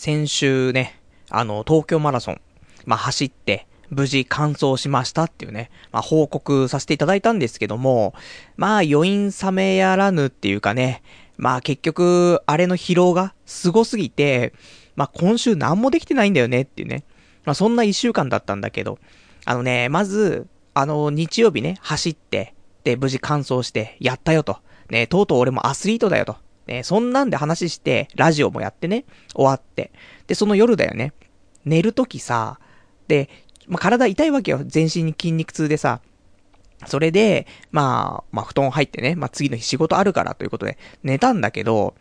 先週ね、あの、東京マラソン、まあ、走って、無事完走しましたっていうね、まあ、報告させていただいたんですけども、まあ、余韻冷めやらぬっていうかね、まあ、結局、あれの疲労がすごすぎて、まあ、今週何もできてないんだよねっていうね。まあ、そんな一週間だったんだけど、あのね、まず、あの、日曜日ね、走って、で、無事完走して、やったよと。ね、とうとう俺もアスリートだよと。ね、そんなんで話して、ラジオもやってね、終わって。で、その夜だよね。寝るときさ、で、まあ、体痛いわけよ。全身に筋肉痛でさ。それで、まあ、まあ、布団入ってね、まあ、次の日仕事あるからということで、寝たんだけど、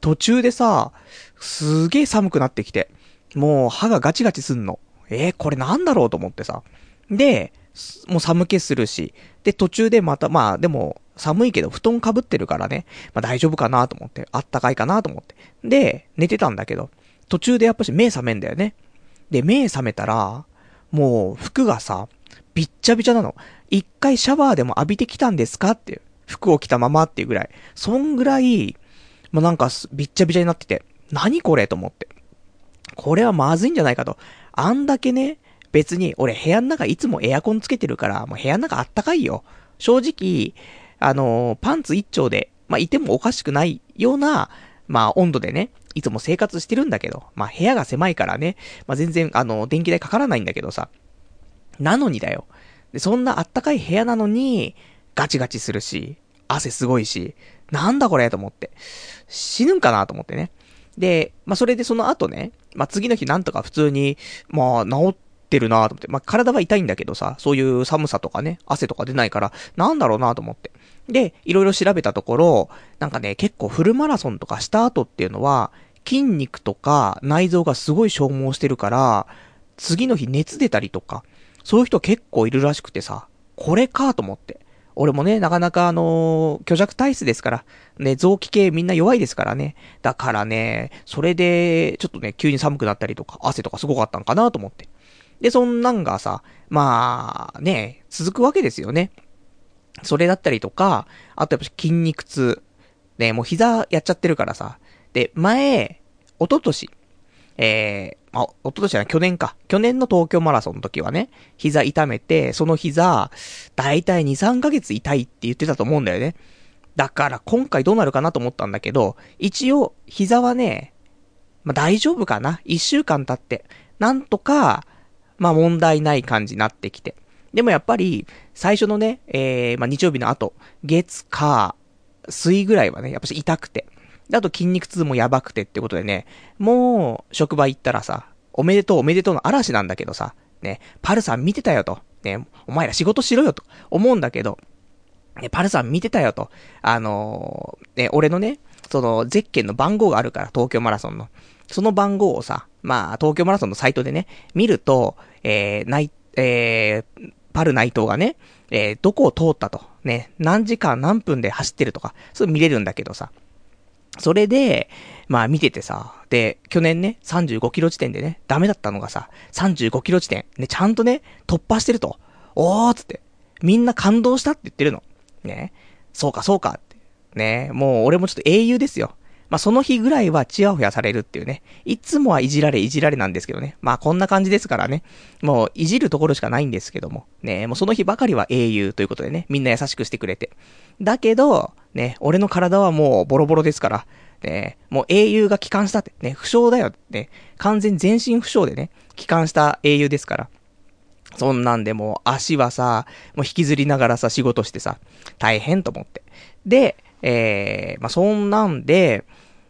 途中でさ、すげえ寒くなってきて、もう歯がガチガチすんの。えー、これなんだろうと思ってさ。で、もう寒気するし、で、途中でまた、まあ、でも、寒いけど布団かぶってるからね、まあ大丈夫かなと思って、あったかいかなと思って。で、寝てたんだけど、途中でやっぱし目覚めんだよね。で、目覚めたら、もう服がさ、びっちゃびちゃなの。一回シャワーでも浴びてきたんですかっていう。服を着たままっていうぐらい。そんぐらい、もうなんかびっちゃびちゃになってて、何これと思って。これはまずいんじゃないかと。あんだけね、別に俺部屋の中いつもエアコンつけてるから、もう部屋の中あったかいよ。正直、あの、パンツ一丁で、まあ、いてもおかしくないような、まあ、温度でね、いつも生活してるんだけど、まあ、部屋が狭いからね、まあ、全然、あの、電気代かからないんだけどさ。なのにだよ。で、そんなあったかい部屋なのに、ガチガチするし、汗すごいし、なんだこれと思って。死ぬんかなと思ってね。で、まあ、それでその後ね、まあ、次の日なんとか普通に、まあ、治ってるなと思って。まあ、体は痛いんだけどさ、そういう寒さとかね、汗とか出ないから、なんだろうなと思って。で、いろいろ調べたところ、なんかね、結構フルマラソンとかした後っていうのは、筋肉とか内臓がすごい消耗してるから、次の日熱出たりとか、そういう人結構いるらしくてさ、これかと思って。俺もね、なかなかあのー、虚弱体質ですから、ね、臓器系みんな弱いですからね。だからね、それで、ちょっとね、急に寒くなったりとか、汗とかすごかったんかなと思って。で、そんなんがさ、まあ、ね、続くわけですよね。それだったりとか、あとやっぱ筋肉痛。ね、もう膝やっちゃってるからさ。で、前、おととし、えー、あ、おととしじゃない、去年か。去年の東京マラソンの時はね、膝痛めて、その膝、だいたい2、3ヶ月痛いって言ってたと思うんだよね。だから今回どうなるかなと思ったんだけど、一応、膝はね、まあ、大丈夫かな ?1 週間経って。なんとか、まあ問題ない感じになってきて。でもやっぱり、最初のね、えー、まあ日曜日の後、月、火、水ぐらいはね、やっぱし痛くて。あと筋肉痛もやばくてってことでね、もう、職場行ったらさ、おめでとうおめでとうの嵐なんだけどさ、ね、パルさん見てたよと。ね、お前ら仕事しろよと思うんだけど、ね、パルさん見てたよと。あのー、ね、俺のね、その、ゼッケンの番号があるから、東京マラソンの。その番号をさ、まあ、東京マラソンのサイトでね、見ると、えー、ない、えー、パル内藤がね、えー、どこを通ったと、ね、何時間何分で走ってるとか、それ見れるんだけどさ。それで、まあ見ててさ、で、去年ね、35キロ地点でね、ダメだったのがさ、35キロ地点、ね、ちゃんとね、突破してると。おーっつって、みんな感動したって言ってるの。ね。そうかそうかって。ね。もう俺もちょっと英雄ですよ。まあ、その日ぐらいはチヤホヤされるっていうね。いつもはいじられいじられなんですけどね。まあ、こんな感じですからね。もう、いじるところしかないんですけども。ね、もうその日ばかりは英雄ということでね。みんな優しくしてくれて。だけど、ね、俺の体はもうボロボロですから。ね、もう英雄が帰還したって。ね、負傷だよって。完全全身負傷でね、帰還した英雄ですから。そんなんでもう足はさ、もう引きずりながらさ、仕事してさ、大変と思って。で、えー、まあ、そんなんで、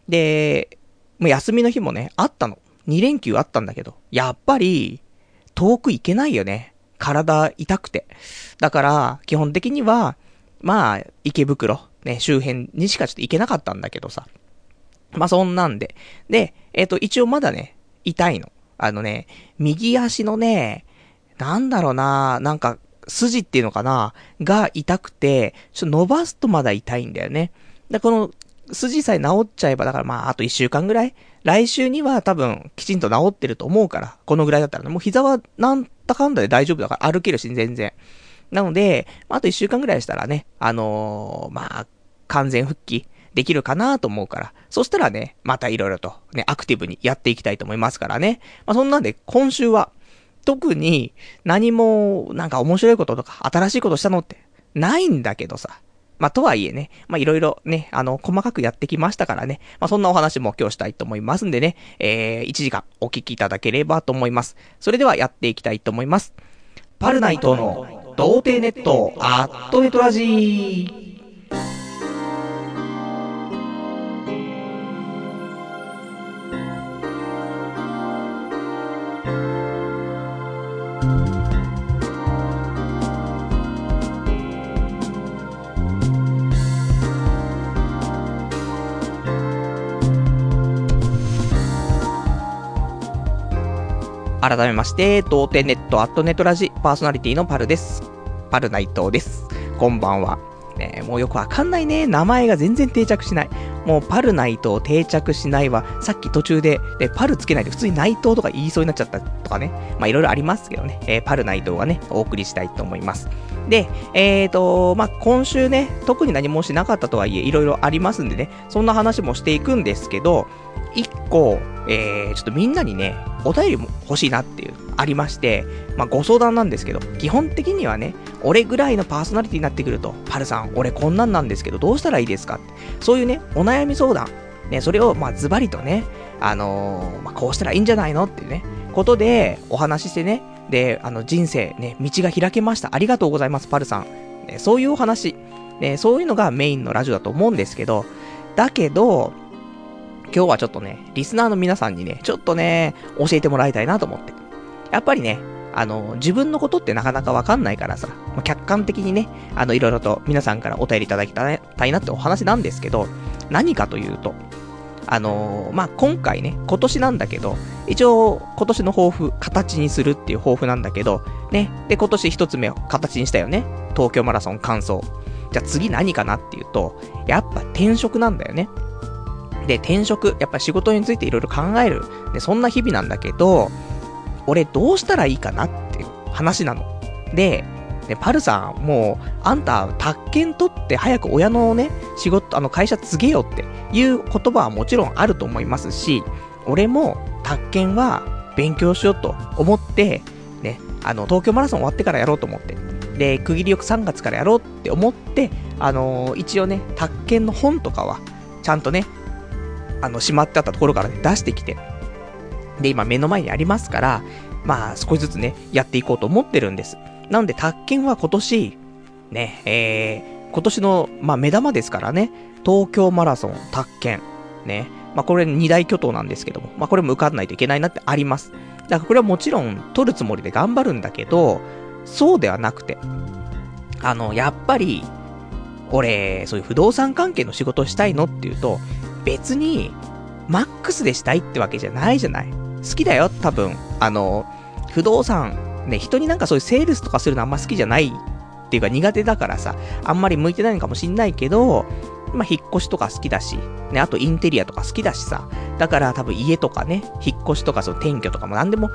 で、もう休みの日もね、あったの。2連休あったんだけど、やっぱり、遠く行けないよね。体痛くて。だから、基本的には、まあ、池袋、ね、周辺にしかちょっと行けなかったんだけどさ。まあ、そんなんで。で、えっ、ー、と、一応まだね、痛いの。あのね、右足のね、なんだろうな、なんか、筋っていうのかな？が痛くて、ちょっと伸ばすとまだ痛いんだよね。で、この、筋さえ治っちゃえば、だからまあ、あと一週間ぐらい？来週には多分、きちんと治ってると思うから、このぐらいだったらね、もう膝はなんだかんだで大丈夫だから歩けるし、全然。なので、あと一週間ぐらいしたらね、あのー、まあ、完全復帰できるかなと思うから、そしたらね、またいろいろとね、アクティブにやっていきたいと思いますからね。まあ、そんなんで、今週は、特に何も、なんか面白いこととか、新しいことしたのって、ないんだけどさ。まあ、とはいえね、ま、いろいろね、あの、細かくやってきましたからね。まあ、そんなお話も今日したいと思いますんでね、えー、1時間お聞きいただければと思います。それではやっていきたいと思います。パルナイトの、童貞ネット、アットネトラジー。改めまして、童貞ネットアットネットラジパーソナリティのパルです。パル内藤です。こんばんは。ねもうよくわかんないね。名前が全然定着しない。もうパル内藤定着しないは、さっき途中で、で、パルつけないで普通に内藤とか言いそうになっちゃったとかね。まあいろいろありますけどね。えー、パル内藤はね、お送りしたいと思います。で、えーと、まあ今週ね、特に何もしなかったとはいえ、いろいろありますんでね、そんな話もしていくんですけど、一個、えー、ちょっとみんなにね、お便りも欲しいなっていう、ありまして、まあ、ご相談なんですけど、基本的にはね、俺ぐらいのパーソナリティになってくると、パルさん、俺こんなんなんですけど、どうしたらいいですかって、そういうね、お悩み相談、ね、それを、まあ、ズバリとね、あのー、まあ、こうしたらいいんじゃないのっていうね、ことで、お話ししてね、で、あの、人生、ね、道が開けました。ありがとうございます、パルさん。ね、そういうお話、ね、そういうのがメインのラジオだと思うんですけど、だけど、今日はちょっとね、リスナーの皆さんにね、ちょっとね、教えてもらいたいなと思って。やっぱりね、あの、自分のことってなかなかわかんないからさ、客観的にね、あの、いろいろと皆さんからお便りいただきたいなってお話なんですけど、何かというと、あの、まあ、今回ね、今年なんだけど、一応、今年の抱負、形にするっていう抱負なんだけど、ね、で、今年一つ目を形にしたよね。東京マラソン完走。じゃあ次何かなっていうと、やっぱ転職なんだよね。で、転職、やっぱ仕事についていろいろ考える。で、そんな日々なんだけど、俺どうしたらいいかなっていう話なの。で、ね、パルさん、もう、あんた、宅建取って早く親のね、仕事、あの、会社告げよっていう言葉はもちろんあると思いますし、俺も、宅建は勉強しようと思って、ね、あの、東京マラソン終わってからやろうと思って。で、区切りよく3月からやろうって思って、あのー、一応ね、宅建の本とかは、ちゃんとね、あの、しまってあったところからね、出してきて。で、今目の前にありますから、まあ、少しずつね、やっていこうと思ってるんです。なので、宅建は今年、ね、えー、今年の、まあ、目玉ですからね、東京マラソン、宅建、ね、まあ、これ二大巨頭なんですけども、まあ、これも受かんないといけないなってあります。だからこれはもちろん取るつもりで頑張るんだけど、そうではなくて、あの、やっぱり、俺、そういう不動産関係の仕事したいのっていうと、別に、マックスでしたいってわけじゃないじゃない。好きだよ、多分。あの、不動産、ね、人になんかそういうセールスとかするのあんま好きじゃないっていうか苦手だからさ、あんまり向いてないのかもしんないけど、まあ、引っ越しとか好きだし、ね、あとインテリアとか好きだしさ、だから多分家とかね、引っ越しとかその転居とかも何でも、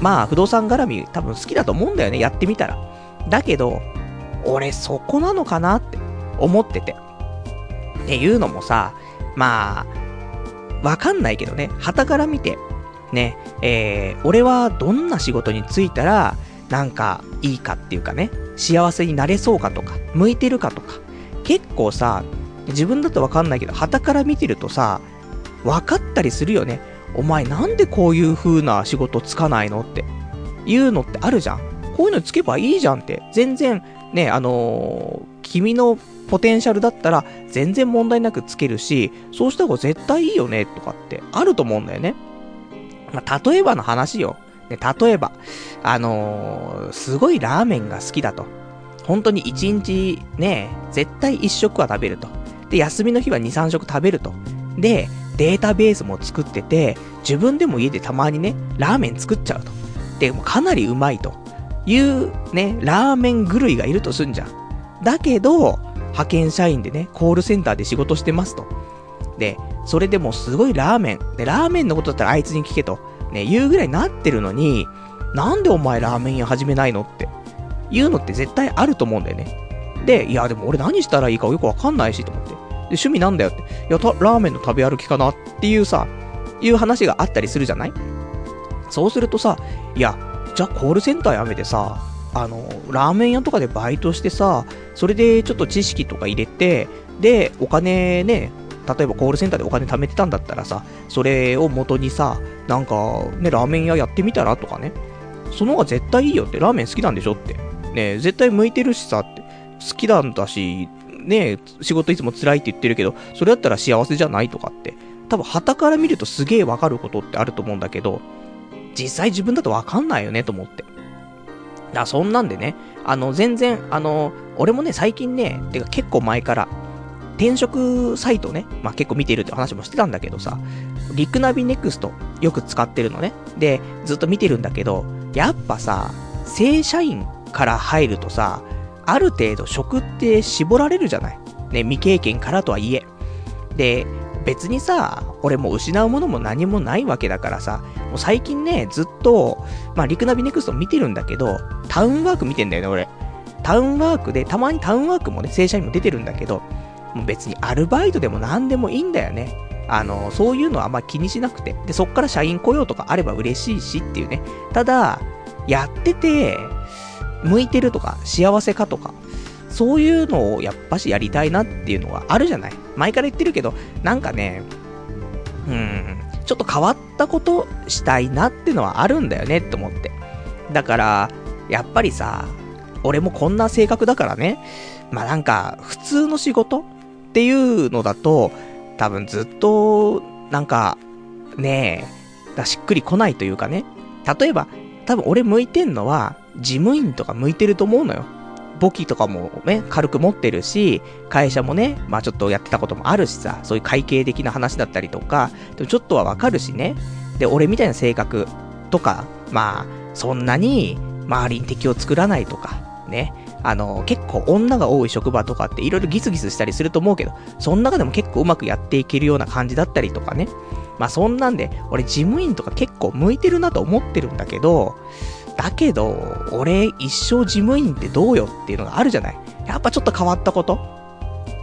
まあ、不動産絡み多分好きだと思うんだよね、やってみたら。だけど、俺そこなのかなって思ってて。っていうのもさ、まあ、わかんないけどね、旗から見て、ね、えー、俺はどんな仕事に就いたら、なんかいいかっていうかね、幸せになれそうかとか、向いてるかとか、結構さ、自分だとわかんないけど、旗から見てるとさ、分かったりするよね。お前なんでこういう風な仕事つかないのって。いうのってあるじゃん。こういうのつけばいいじゃんって。全然、ね、あのー、君のポテンシャルだったら全然問題なくつけるし、そうした方が絶対いいよね、とかってあると思うんだよね。まあ、例えばの話よ。ね、例えば、あのー、すごいラーメンが好きだと。本当に1日ね、絶対1食は食べると。で、休みの日は2、3食食べると。で、データベースも作ってて、自分でも家でたまにね、ラーメン作っちゃうと。で、もかなりうまいと。いうね、ラーメン狂いがいるとすんじゃん。だけど、派遣社員でね、コールセンターで仕事してますと。で、それでもすごいラーメン。で、ラーメンのことだったらあいつに聞けと。ね、言うぐらいになってるのに、なんでお前ラーメン屋始めないのって。言うのって絶対あると思うんだよね。で、いやでも俺何したらいいかよくわかんないしと思って。で趣味なんだよって。いや、ラーメンの食べ歩きかなっていうさ、いう話があったりするじゃない？そうするとさ、いや、じゃあコールセンターやめてさ、あの、ラーメン屋とかでバイトしてさ、それでちょっと知識とか入れて、で、お金ね、例えばコールセンターでお金貯めてたんだったらさ、それを元にさ、なんか、ね、ラーメン屋やってみたらとかね。その方が絶対いいよって、ラーメン好きなんでしょって。ね、絶対向いてるしさって、好きなんだし、ね、仕事いつも辛いって言ってるけど、それだったら幸せじゃないとかって、多分旗から見るとすげえわかることってあると思うんだけど、実際自分だとわかんないよねと思って。だそんなんでね、あの、全然、あの、俺もね、最近ね、てか結構前から、転職サイトね、まあ結構見てるって話もしてたんだけどさ、リクナビネクストよく使ってるのね。で、ずっと見てるんだけど、やっぱさ、正社員から入るとさ、ある程度職って絞られるじゃない？ね、未経験からとはいえ。で、別にさ、俺も失うものも何もないわけだからさ、もう最近ね、ずっと、まあ、リクナビネクスト見てるんだけど、タウンワーク見てんだよね、俺。タウンワークで、たまにタウンワークもね、正社員も出てるんだけど、もう別にアルバイトでも何でもいいんだよね。あの、そういうのはあんま気にしなくて。で、そっから社員雇用とかあれば嬉しいしっていうね。ただ、やってて、向いてるとか、幸せかとか、そういうのをやっぱしやりたいなっていうのはあるじゃない前から言ってるけど、なんかね、うん、ちょっと変わったことしたいなってのはあるんだよねって思って。だから、やっぱりさ、俺もこんな性格だからね、まあなんか、普通の仕事っていうのだと、多分ずっと、なんか、ねえ、しっくり来ないというかね。例えば、多分俺向いてんのは、事務員とか向いてると思うのよ。簿記とかもね、軽く持ってるし、会社もね、まあちょっとやってたこともあるしさ、そういう会計的な話だったりとか、でもちょっとはわかるしね。で、俺みたいな性格とか、まあ、そんなに周りに敵を作らないとか、ね。あの、結構女が多い職場とかっていろいろギスギスしたりすると思うけど、その中でも結構うまくやっていけるような感じだったりとかね。まあそんなんで、俺事務員とか結構向いてるなと思ってるんだけど、だけど、俺一生事務員ってどうよっていうのがあるじゃない？やっぱちょっと変わったこと？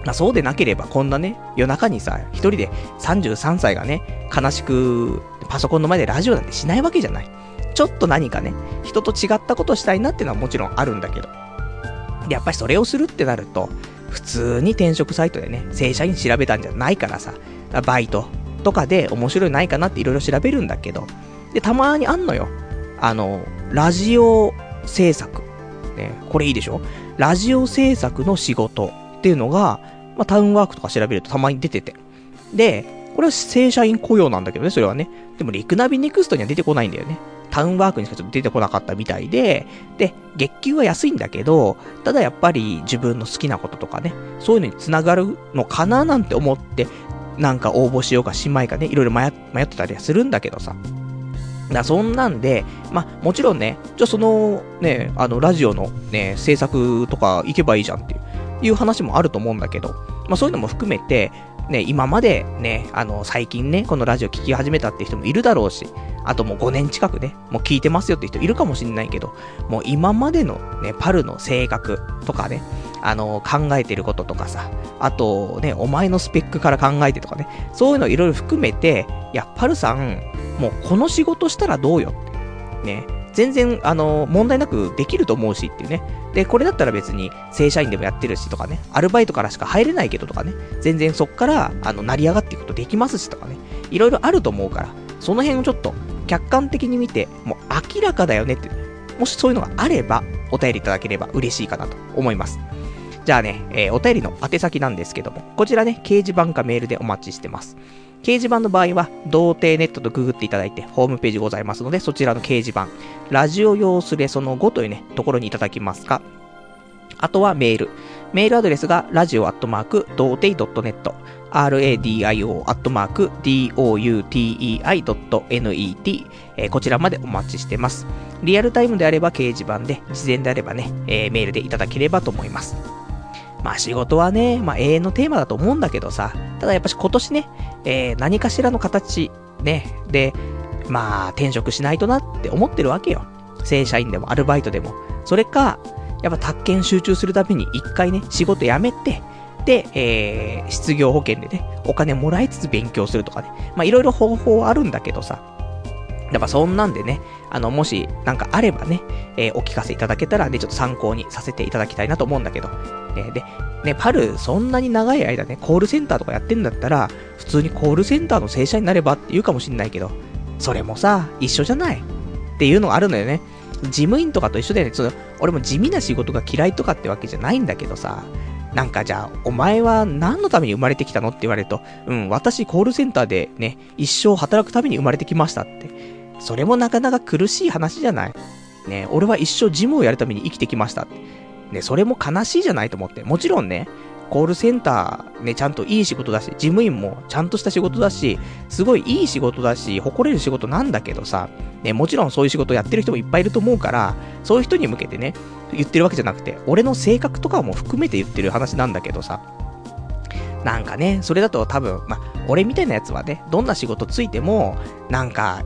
まあそうでなければこんなね、夜中にさ、一人で33歳がね、悲しくパソコンの前でラジオなんてしないわけじゃない？ちょっと何かね、人と違ったことしたいなっていうのはもちろんあるんだけど。でやっぱりそれをするってなると、普通に転職サイトでね、正社員調べたんじゃないからさ、バイトとかで面白いないかなっていろいろ調べるんだけど、で、たまにあんのよ。あの、ラジオ制作。ね、これいいでしょ？ラジオ制作の仕事っていうのが、まあ、タウンワークとか調べるとたまに出てて。で、これは正社員雇用なんだけどね、それはね。でも、リクナビネクストには出てこないんだよね。タウンワークにしかちょっと出てこなかったみたいで、で、月給は安いんだけど、ただやっぱり自分の好きなこととかね、そういうのに繋がるのかななんて思って、なんか応募しようかしまいかね、いろいろ迷ってたりはするんだけどさ。だそんなんで、まあ、もちろんね、じゃあその、ね、あの、ラジオのね、制作とか行けばいいじゃんっていう話もあると思うんだけど、まあそういうのも含めて、ね、今までね、あの、最近ね、このラジオ聞き始めたって人もいるだろうし、あともう5年近くね、もう聞いてますよって人いるかもしんないけど、もう今までのね、パルの性格とかね、あの、考えてることとかさ、あとね、お前のスペックから考えてとかね、そういうのいろいろ含めて、いや、パルさん、もうこの仕事したらどうよって。ね。全然、あの、問題なくできると思うしっていうね。で、これだったら別に正社員でもやってるしとかね、アルバイトからしか入れないけどとかね、全然そっから、あの、成り上がっていくことできますしとかね、いろいろあると思うから、その辺をちょっと客観的に見て、もう明らかだよねって、もしそういうのがあれば、お便りいただければ嬉しいかなと思います。じゃあね、えー、お便りの宛先なんですけども、こちらね、掲示板かメールでお待ちしてます。掲示板の場合は、童貞ネットとググっていただいて、ホームページございますので、そちらの掲示板、ラジオ用スレその5というね、ところにいただきますか。あとはメール。メールアドレスが、ラジオアットマーク、童貞 .net、radio アットマーク、doutei.net、えー、こちらまでお待ちしてます。リアルタイムであれば掲示板で、事前であればね、えー、メールでいただければと思います。まあ仕事はね、まあ永遠のテーマだと思うんだけどさ、ただやっぱし今年ね、えー、何かしらの形、ね、で、まあ転職しないとなって思ってるわけよ。正社員でもアルバイトでも。それか、やっぱ宅建集中するために一回ね、仕事辞めて、で、えー、失業保険でね、お金もらいつつ勉強するとかね。まあ、いろいろ方法あるんだけどさ。やっぱそんなんでね、あの、もしなんかあればね、えー、お聞かせいただけたらね、ちょっと参考にさせていただきたいなと思うんだけど。ね、で、ね、パル、そんなに長い間ね、コールセンターとかやってんだったら、普通にコールセンターの正社員になればって言うかもしんないけど、それもさ、一緒じゃない？っていうのがあるのよね。事務員とかと一緒だよね。その俺も地味な仕事が嫌いとかってわけじゃないんだけどさ、なんかじゃあ、お前は何のために生まれてきたの？って言われると、うん、私コールセンターでね、一生働くために生まれてきましたって。それもなかなか苦しい話じゃない？ね、俺は一生ジムをやるために生きてきましたって。ね、それも悲しいじゃないと思って。もちろんね、コールセンターね、ちゃんといい仕事だし、事務員もちゃんとした仕事だし、すごいいい仕事だし、誇れる仕事なんだけどさ、ね、もちろんそういう仕事やってる人もいっぱいいると思うから、そういう人に向けてね、言ってるわけじゃなくて、俺の性格とかも含めて言ってる話なんだけどさ、なんかね、それだと多分、ま俺みたいなやつはね、どんな仕事ついても、なんか、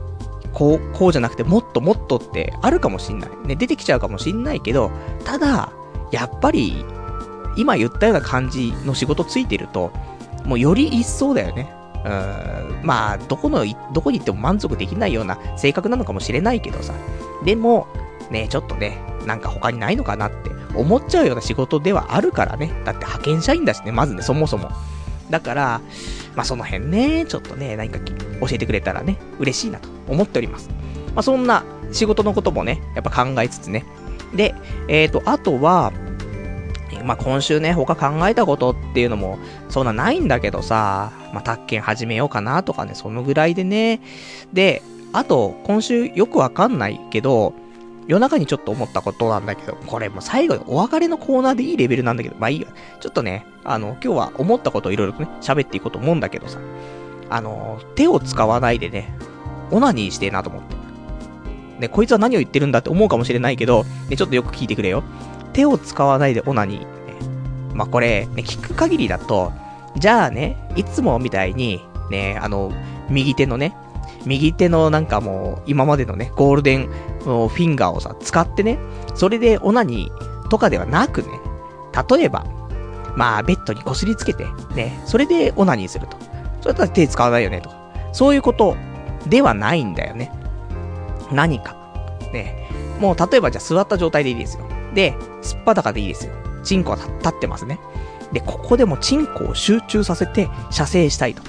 こう、こうじゃなくてもっともっとってあるかもしんない。ね、出てきちゃうかもしんないけど、ただ、やっぱり、今言ったような感じの仕事ついてると、もうより一層だよね。うん、まあ、どこの、どこに行っても満足できないような性格なのかもしれないけどさ。でも、ね、ちょっとね、なんか他にないのかなって思っちゃうような仕事ではあるからね。だって派遣社員だしね、まずね、そもそも。だから、まあその辺ね、ちょっとね、何か教えてくれたらね、嬉しいなと思っております。まあそんな仕事のこともね、やっぱ考えつつね。で、えっ、ー、と、あとは、まあ、今週ね、他考えたことっていうのも、そんなないんだけどさ、まあ、宅建始めようかなとかね、そのぐらいでね。で、あと、今週よくわかんないけど、夜中にちょっと思ったことなんだけど、これも最後にお別れのコーナーでいいレベルなんだけど、まあいいよ。ちょっとね、あの、今日は思ったことをいろいろとね、喋っていこうと思うんだけどさ、あの、手を使わないでね、オナニーしてえなと思って。ね、こいつは何を言ってるんだって思うかもしれないけど、ね、ちょっとよく聞いてくれよ。手を使わないでオナニー。ね、まあ、これ、ね、聞く限りだと、じゃあね、いつもみたいに、ね、あの、右手のね、右手のなんかもう、今までのね、ゴールデンフィンガーをさ、使ってね、それでオナニーとかではなくね、例えば、まあ、ベッドにこすりつけて、ね、それでオナニーすると。それだったら手使わないよね、とか。そういうことではないんだよね。何か。ね。もう、例えばじゃあ座った状態でいいですよ。で、すっぱだかでいいですよ。チンコは立ってますね。で、ここでもチンコを集中させて射精したいと。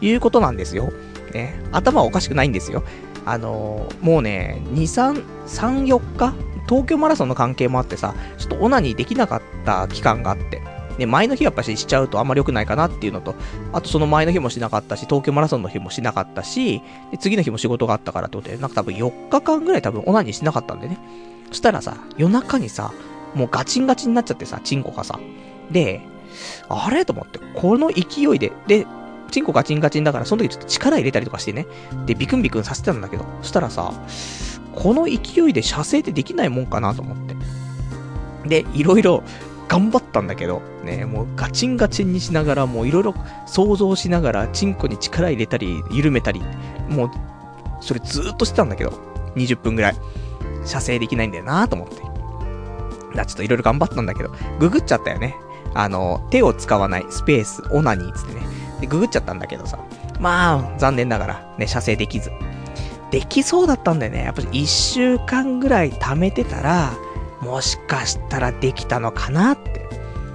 いうことなんですよ。ね。頭おかしくないんですよ。あのー、もうね、2、3、3、4日？東京マラソンの関係もあってさ、ちょっとオナニーできなかった期間があって。で、前の日やっぱししちゃうとあんまり良くないかなっていうのと、あとその前の日もしなかったし、東京マラソンの日もしなかったし、で次の日も仕事があったからってことで、なんか多分4日間ぐらい多分オナニーしなかったんでね。そしたらさ、夜中にさ、もうガチンガチンになっちゃってさ、チンコがさ。で、あれ？と思って、この勢いで、で、チンコガチンガチンだから、その時ちょっと力入れたりとかしてね。で、ビクンビクンさせてたんだけど、そしたらさ、この勢いで射精ってできないもんかなと思って。で、いろいろ頑張ったんだけど、ね、もうガチンガチンにしながら、もういろいろ想像しながら、チンコに力入れたり、緩めたり、もう、それずーっとしてたんだけど、20分ぐらい。射精できないんだよなと思って。だちょっといろいろ頑張ったんだけど、ググっちゃったよね。あの、手を使わないスペース、オナニーつってね。で、ググっちゃったんだけどさ。まあ、残念ながら、ね、射精できず。できそうだったんだよね。やっぱり1週間ぐらい貯めてたら、もしかしたらできたのかなって、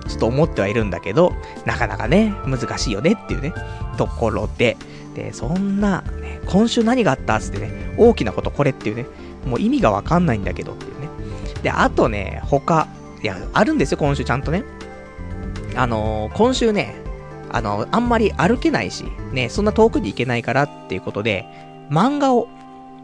ちょっと思ってはいるんだけど、なかなかね、難しいよねっていうね、ところで、で、そんな、ね、今週何があったつってね、大きなことこれっていうね、もう意味がわかんないんだけどっていうね。で、あとね、他、いや、あるんですよ、今週ちゃんとね。あのー、今週ね、あの、あんまり歩けないし、ね、そんな遠くに行けないからっていうことで、漫画を、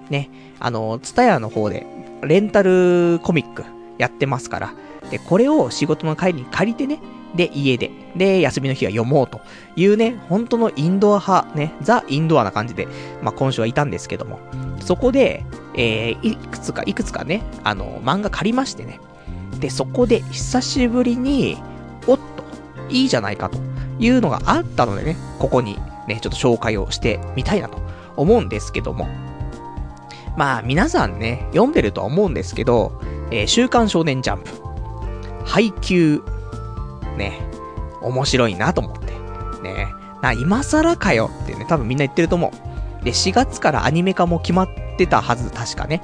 ね、あの、ツタヤの方で、レンタルコミックやってますから、で、これを仕事の帰りに借りてね、で、家で、で、休みの日は読もうというね、本当のインドア派、ね、ザ・インドアな感じで、まあ、今週はいたんですけども、そこで、えー、いくつか、いくつかね、あの、漫画借りましてね、で、そこで久しぶりに、おっと、いいじゃないかと。いうのがあったのでね、ここにね、ちょっと紹介をしてみたいなと思うんですけども。まあ、皆さんね、読んでるとは思うんですけど、えー、週刊少年ジャンプ、配給、ね、面白いなと思って。ねな、今更かよってね、多分みんな言ってると思う。で、4月からアニメ化も決まってたはず、確かね。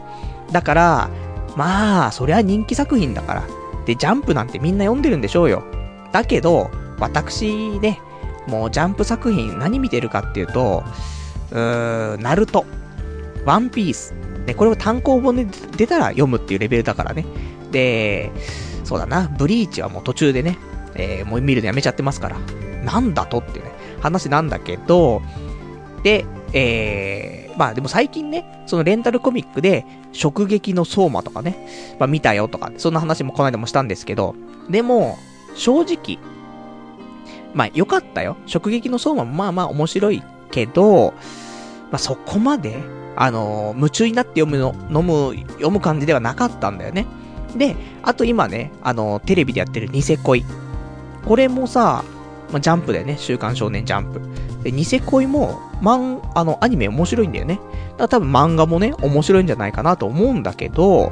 だから、まあ、そりゃ人気作品だから。で、ジャンプなんてみんな読んでるんでしょうよ。だけど、私ね、もうジャンプ作品何見てるかっていうと、うーん、ナルト、ワンピース。ね、これを単行本で出たら読むっていうレベルだからね。で、そうだな、ブリーチはもう途中でね、えー、もう見るのやめちゃってますから。なんだとってね、話なんだけど、で、えー、まあでも最近ね、そのレンタルコミックで、直撃の相馬とかね、まあ見たよとか、そんな話もこの間もしたんですけど、でも、正直、まあ良かったよ。直撃の相馬もまあまあ面白いけど、まあそこまで、あのー、夢中になって読むの、飲む、読む感じではなかったんだよね。で、あと今ね、あのー、テレビでやってるニセ恋。これもさ、まあ、ジャンプだよね。週刊少年ジャンプ。で、ニセ恋も、マン、あの、アニメ面白いんだよね。だから多分漫画もね、面白いんじゃないかなと思うんだけど、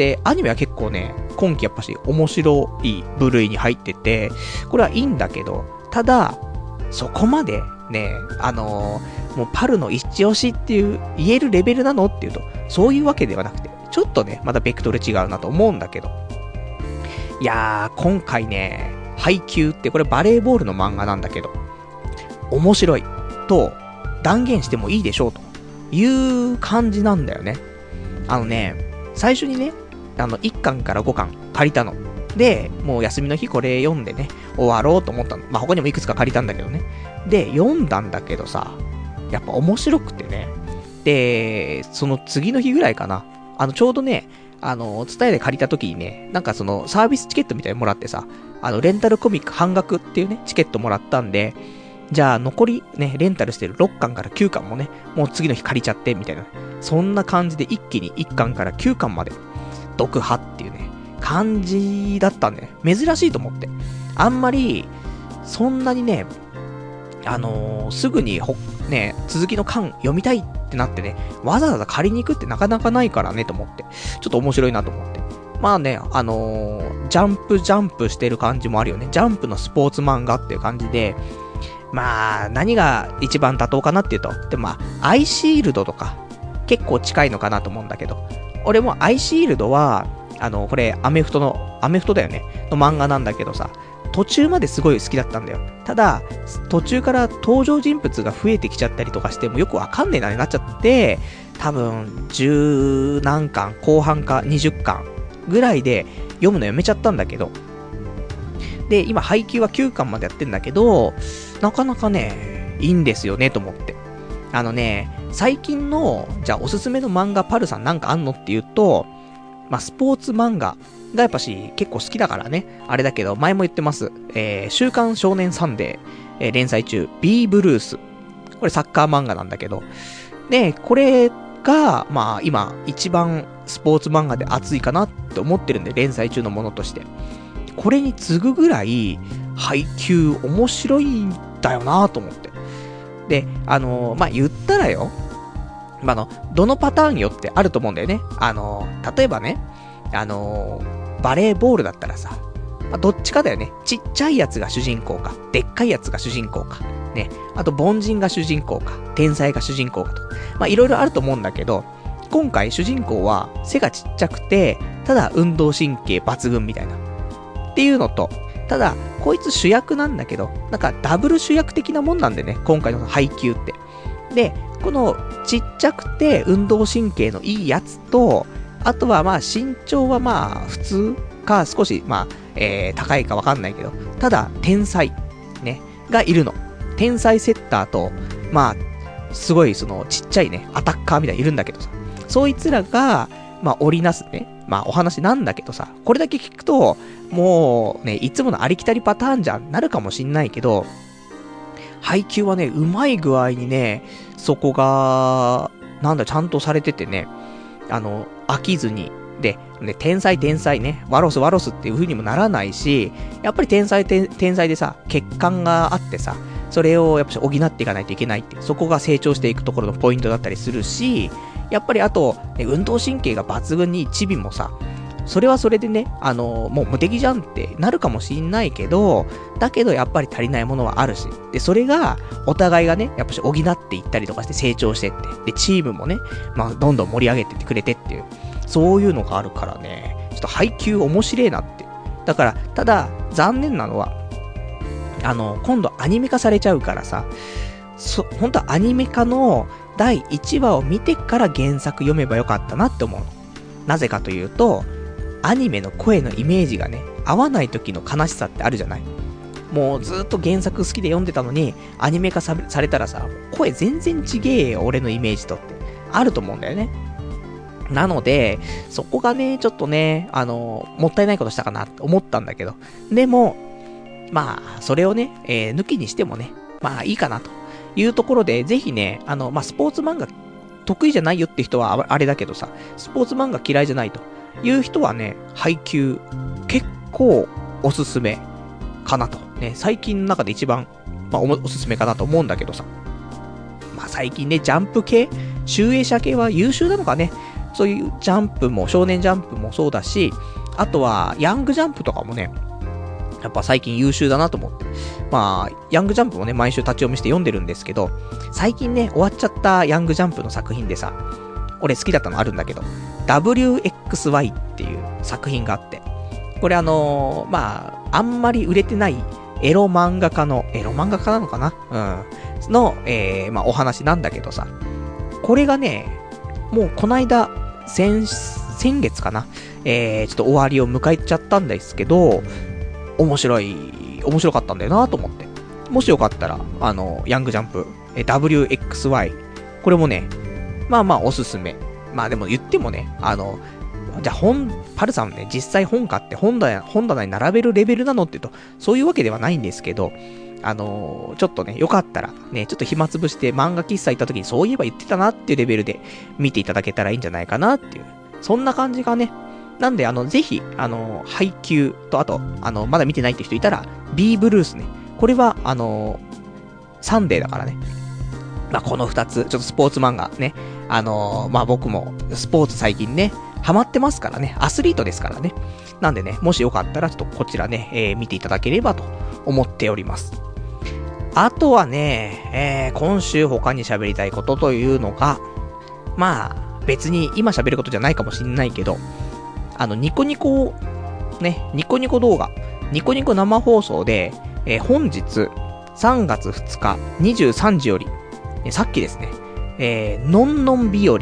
で、アニメは結構ね、今季やっぱし面白い部類に入ってて、これはいいんだけど、ただ、そこまでね、あのー、もうパルの一押しっていう、言えるレベルなのっていうと、そういうわけではなくて、ちょっとね、まだベクトル違うなと思うんだけど。いやー、今回ね、配給ってこれバレーボールの漫画なんだけど、面白いと断言してもいいでしょうという感じなんだよね。あのね、最初にね、あの、1巻から5巻借りたの。で、もう休みの日これ読んでね、終わろうと思ったの。まあ、他にもいくつか借りたんだけどね。で、読んだんだけどさ、やっぱ面白くてね。で、その次の日ぐらいかな。あの、ちょうどね、あの、ツタヤで借りた時にね、なんかその、サービスチケットみたいにもらってさ、あの、レンタルコミック半額っていうね、チケットもらったんで、じゃあ残りね、レンタルしてる6巻から9巻もね、もう次の日借りちゃって、みたいな。そんな感じで一気に1巻から9巻まで、読破っていうね、感じだったんでね、珍しいと思って。あんまり、そんなにね、あのー、すぐにほ、ね、続きの巻読みたいってなってね、わざわざ借りに行くってなかなかないからねと思って、ちょっと面白いなと思って。まあね、あのー、ジャンプジャンプしてる感じもあるよね。ジャンプのスポーツ漫画っていう感じで、まあ、何が一番妥当かなっていうと、でもまあ、アイシールドとか、結構近いのかなと思うんだけど、俺もアイシールドは、あの、これ、アメフトの、アメフトだよね、の漫画なんだけどさ、途中まですごい好きだったんだよ。ただ、途中から登場人物が増えてきちゃったりとかしてもよくわかんねえなになっちゃって、多分、十何巻、後半か20巻ぐらいで読むのやめちゃったんだけど。で、今配給は9巻までやってんだけど、なかなかね、いいんですよね、と思って。あのね、最近の、じゃあおすすめの漫画パルさんなんかあんのっていうと、まあ、スポーツ漫画がやっぱし結構好きだからね、あれだけど、前も言ってます。えー、週刊少年サンデー、えー、連載中、B ブルース。これサッカー漫画なんだけど。で、これが、まあ今、一番スポーツ漫画で熱いかなって思ってるんで、連載中のものとして。これに次ぐぐらい、配給面白いんだよなと思って。で、あのー、まあ、言ったらよ、まあ、の、どのパターンよってあると思うんだよね。あのー、例えばね、あのー、バレーボールだったらさ、まあ、どっちかだよね。ちっちゃいやつが主人公か、でっかいやつが主人公か、ね。あと、凡人が主人公か、天才が主人公かと。まあ、いろいろあると思うんだけど、今回主人公は背がちっちゃくて、ただ運動神経抜群みたいな。っていうのと、ただ、こいつ主役なんだけど、なんかダブル主役的なもんなんでね、今回の配給って。で、このちっちゃくて運動神経のいいやつと、あとはまあ身長はまあ普通か少しまあ、えー、高いかわかんないけど、ただ天才、ね、がいるの。天才セッターと、まあ、すごいそのちっちゃいね、アタッカーみたいにいるんだけどさ、そいつらが、まあ織りなすね、まあお話なんだけどさ、これだけ聞くと、もうね、いつものありきたりパターンじゃなるかもしんないけど、配球はね、うまい具合にね、そこが、なんだ、ちゃんとされててね、あの、飽きずに、で、ね、天才天才ね、ワロスワロスっていう風にもならないし、やっぱり天才天才でさ、欠陥があってさ、それをやっぱ補っていかないといけないって、そこが成長していくところのポイントだったりするし、やっぱりあと、ね、運動神経が抜群にチビもさ、それはそれでね、あの、もう無敵じゃんってなるかもしんないけど、だけどやっぱり足りないものはあるし、で、それが、お互いがね、やっぱし補っていったりとかして成長してって、で、チームもね、まあ、どんどん盛り上げてってくれてっていう、そういうのがあるからね、ちょっと配給面白いなって。だから、ただ、残念なのは、あの、今度アニメ化されちゃうからさ、そ、本当はアニメ化の第1話を見てから原作読めばよかったなって思う。なぜかというと、アニメの声のイメージがね、合わない時の悲しさってあるじゃない？もうずっと原作好きで読んでたのに、アニメ化されたらさ、声全然ちげえよ、俺のイメージとって。あると思うんだよね。なので、そこがね、ちょっとね、あの、もったいないことしたかなって思ったんだけど。でも、まあ、それをね、えー、抜きにしてもね、まあいいかなというところで、ぜひね、あの、まあ、スポーツ漫画得意じゃないよって人はあれだけどさ、スポーツ漫画嫌いじゃないという人はね、配給結構おすすめかなと。ね、最近の中で一番、まあ、おすすめかなと思うんだけどさ。まあ、最近ね、ジャンプ系、集英社系は優秀なのかね。そういうジャンプも、少年ジャンプもそうだし、あとは、ヤングジャンプとかもね、やっぱ最近優秀だなと思って。まあ、ヤングジャンプもね、毎週立ち読みして読んでるんですけど、最近ね、終わっちゃったヤングジャンプの作品でさ、俺好きだったのあるんだけど、WXY っていう作品があって、これあのー、まあ、あんまり売れてないエロ漫画家の、エロ漫画家なのかな？うん。の、えー、まあ、お話なんだけどさ、これがね、もうこないだ、先、先月かな？えー、ちょっと終わりを迎えちゃったんですけど、面白い、面白かったんだよなと思って。もしよかったら、あの、ヤングジャンプ、え WXY、これもね、まあまあおすすめ。まあでも言ってもね、あの、じゃあ本、パルさんね、実際本買って本棚本棚に並べるレベルなのって言うと、そういうわけではないんですけど、あのー、ちょっとね、よかったら、ね、ちょっと暇つぶして漫画喫茶行った時にそういえば言ってたなっていうレベルで見ていただけたらいいんじゃないかなっていう、そんな感じがね、なんで、あの、ぜひ、あの、配給と、あと、あの、まだ見てないって人いたら、B ブルースね。これは、あの、サンデーだからね。まあ、この二つ、ちょっとスポーツ漫画ね。あのまあ、僕も、スポーツ最近ね、ハマってますからね。アスリートですからね。なんでね、もしよかったら、ちょっとこちらね、えー、見ていただければと思っております。あとはね、えー、今週他に喋りたいことというのが、まあ、別に今喋ることじゃないかもしんないけど、あの、ニコニコ、ね、ニコニコ動画、ニコニコ生放送で、えー、本日、3月2日、23時より、ね、さっきですね、えー、のんのん日和、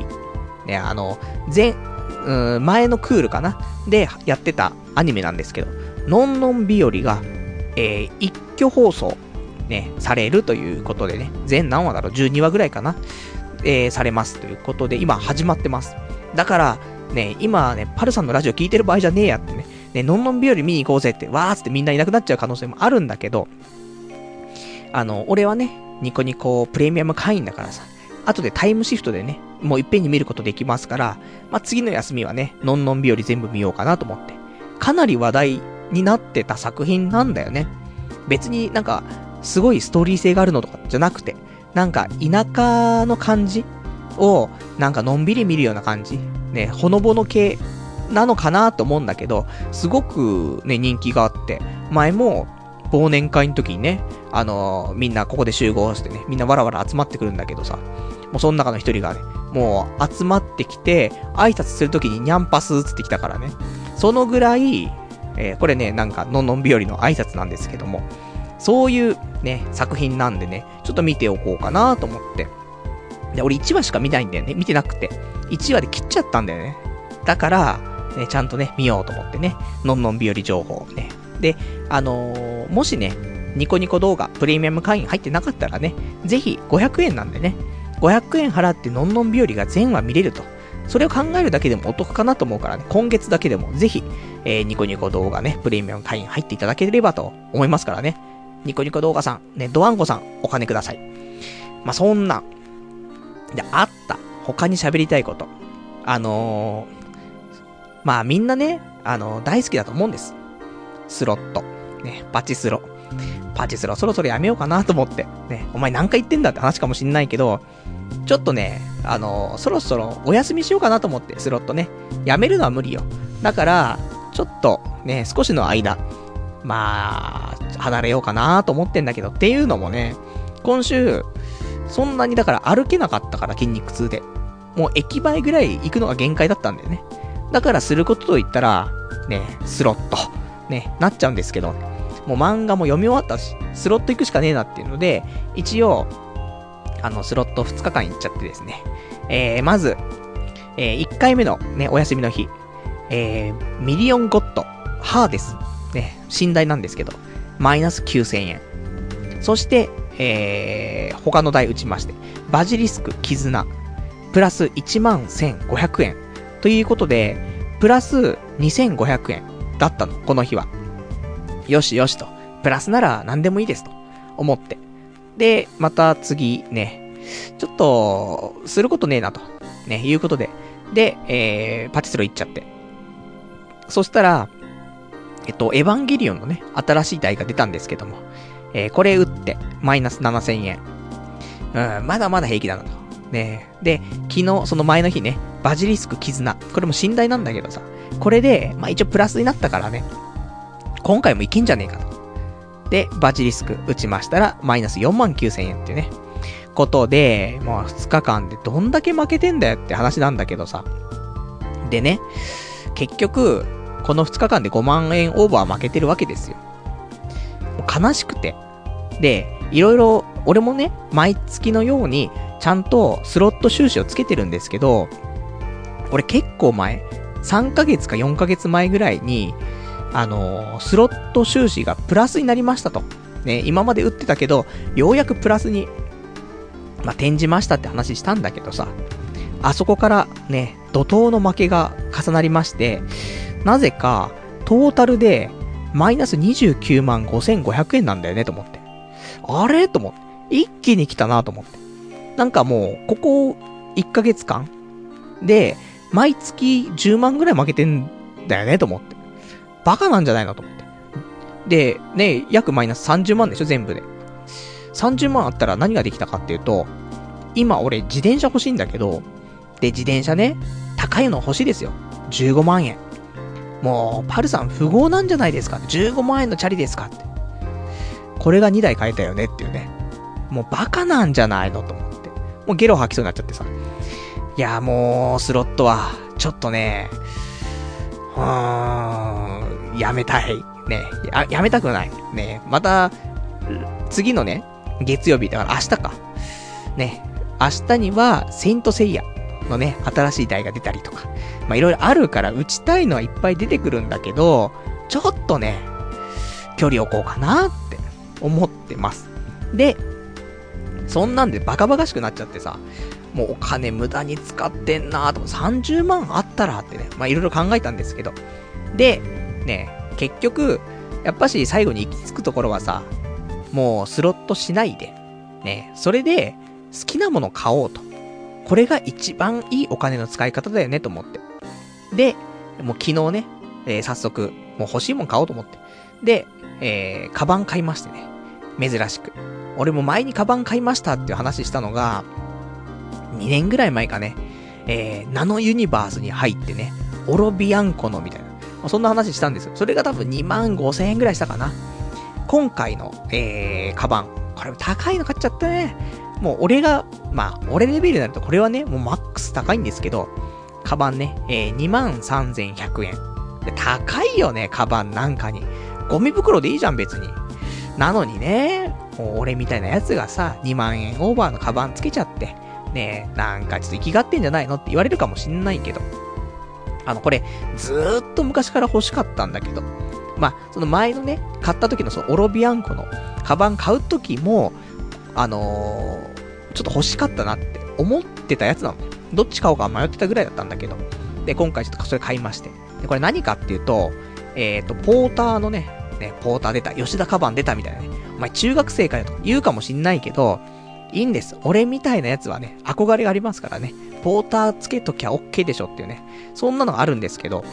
ね、あの、前、うん、前のクールかな？でやってたアニメなんですけど、のんのん日和が、えー、一挙放送、ね、されるということでね、全何話だろう ?12 話ぐらいかな？えー、されますということで、今始まってます。だから、ね、今ね、パルさんのラジオ聞いてる場合じゃねえやってね、ね、のんのん日和見に行こうぜって、わーってみんないなくなっちゃう可能性もあるんだけど、あの、俺はね、ニコニコプレミアム会員だからさ、後でタイムシフトでね、もういっぺんに見ることできますから、まあ、次の休みはね、のんのん日和全部見ようかなと思って。かなり話題になってた作品なんだよね。別になんか、すごいストーリー性があるのとかじゃなくて、なんか田舎の感じを、なんかのんびり見るような感じ。ね、ほのぼの系なのかなと思うんだけど、すごくね、人気があって、前も忘年会の時にね、あのー、みんなここで集合してね、みんなわらわら集まってくるんだけどさ、もうその中の一人がね、もう集まってきて、挨拶するときにニャンパスつってきたからね、そのぐらい、えー、これね、なんか、のんのん日和の挨拶なんですけども、そういうね、作品なんでね、ちょっと見ておこうかなと思って。で、俺1話しか見ないんだよね。見てなくて。1話で切っちゃったんだよね。だから、ね、ちゃんとね、見ようと思ってね、のんのん日和情報をね。で、あのー、もしね、ニコニコ動画、プレミアム会員入ってなかったらね、ぜひ500円なんでね、500円払ってのんのん日和が全話見れると。それを考えるだけでもお得かなと思うからね、今月だけでもぜひ、えー、ニコニコ動画ね、プレミアム会員入っていただければと思いますからね。ニコニコ動画さん、ね、ドワンゴさん、お金ください。まあ、そんな、で、あった。他に喋りたいこと。あのー、まあみんなね、あのー、大好きだと思うんです。スロット。ね、パチスロ。パチスロそろそろやめようかなと思って。ね、お前何回言ってんだって話かもしんないけど、ちょっとね、あの、そろそろお休みしようかなと思って、スロットね。やめるのは無理よ。だから、ちょっとね、少しの間、まあ、離れようかなと思ってんだけど、っていうのもね、今週、そんなにだから歩けなかったから筋肉痛で。もう駅前ぐらい行くのが限界だったんだよね。だからすることと言ったら、ね、スロット、ね、なっちゃうんですけど、もう漫画も読み終わったし、スロット行くしかねえなっていうので、一応、あの、スロット2日間行っちゃってですね。えー、まず、えー、1回目のね、お休みの日、えー、ミリオンゴッド、ハーデス。ね、新台なんですけど、マイナス9000円。そして、えー、他の台打ちまして、バジリスク、絆、プラス1万1500円。ということで、プラス2500円だったの、この日は。よしよしと。プラスなら何でもいいですと思って。で、また次ね、ちょっと、することねえなと。ね、いうことで。で、えー、パティスロ行っちゃって。そしたら、えっと、エヴァンゲリオンのね、新しい台が出たんですけども、えー、これ打って、マイナス7000円。うん、まだまだ平気だなと。ねで、昨日、その前の日ね、バジリスク絆。これも寝台なんだけどさ、これで、まあ一応プラスになったからね、今回もいけんじゃねえかと。で、バジリスク打ちましたら、マイナス4万9000円っていうね、ことで、まあ2日間でどんだけ負けてんだよって話なんだけどさ。でね、結局、この2日間で5万円オーバー負けてるわけですよ。悲しくて。で、いろいろ、俺もね、毎月のように、ちゃんとスロット収支をつけてるんですけど、俺結構前、3ヶ月か4ヶ月前ぐらいに、あのースロット収支がプラスになりましたと。ね、今まで打ってたけど、ようやくプラスに、まあ、転じましたって話したんだけどさ、あそこからね、怒涛の負けが重なりまして、なぜか、トータルで、マイナス29万5500円なんだよね、と思って。あれ？と思って。一気に来たな、と思って。なんかもう、ここ1ヶ月間で、毎月10万ぐらい負けてんだよね、と思って。バカなんじゃないのと思って。で、ね、約マイナス30万でしょ、全部で。30万あったら何ができたかっていうと、今俺自転車欲しいんだけど、で、自転車ね、高いの欲しいですよ。15万円。もう、パルさん富豪なんじゃないですか ?15 万円のチャリですかって。これが2台買えたよねっていうね。もうバカなんじゃないのと思って。もうゲロ吐きそうになっちゃってさ。いや、もう、スロットは、ちょっとね、うーん、やめたい。ね、や、やめたくない。ね、また、次のね、月曜日、だから明日か。ね、明日には、セイントセイヤのね、新しい台が出たりとか。まあ、いろいろあるから、打ちたいのはいっぱい出てくるんだけど、ちょっとね、距離置こうかなって思ってます。で、そんなんでバカバカしくなっちゃってさ、もうお金無駄に使ってんなと、30万あったらってね、まあいろいろ考えたんですけど。で、ね、結局、やっぱし最後に行き着くところはさ、もうスロットしないで、ね、それで好きなもの買おうと。これが一番いいお金の使い方だよねと思って。で、もう昨日ね、えー早速、もう欲しいもん買おうと思って。で、えー、カバン買いましてね。珍しく。俺も前にカバン買いましたっていう話したのが、2年ぐらい前かね、えー、ナノユニバースに入ってね、オロビアンコのみたいな、まあそんな話したんですよ。それが多分2万5千円ぐらいしたかな。今回の、えー、カバン。これ高いの買っちゃったね。もう俺が、まあ、俺レベルになるとこれはね、もうマックス高いんですけど、カバンね、えー、2万3100円。高いよね、カバンなんかに。ゴミ袋でいいじゃん、別に。なのにね、もう俺みたいなやつがさ、2万円オーバーのカバンつけちゃって、ねえ、なんかちょっと生きがってんじゃないのって言われるかもしんないけど。あの、これ、ずーっと昔から欲しかったんだけど、まあ、その前のね、買った時のそのオロビアンコのカバン買う時も、あのーちょっと欲しかったなって思ってたやつなのね。どっち買おうか迷ってたぐらいだったんだけど。で、今回ちょっとそれ買いまして。で、これ何かっていうと、えっ、と、ポーターのね、ね、ポーター出た、吉田カバン出たみたいなね。お前中学生かよと言うかもしんないけど、いいんです。俺みたいなやつはね、憧れがありますからね。ポーターつけときゃ OK でしょっていうね。そんなのがあるんですけど。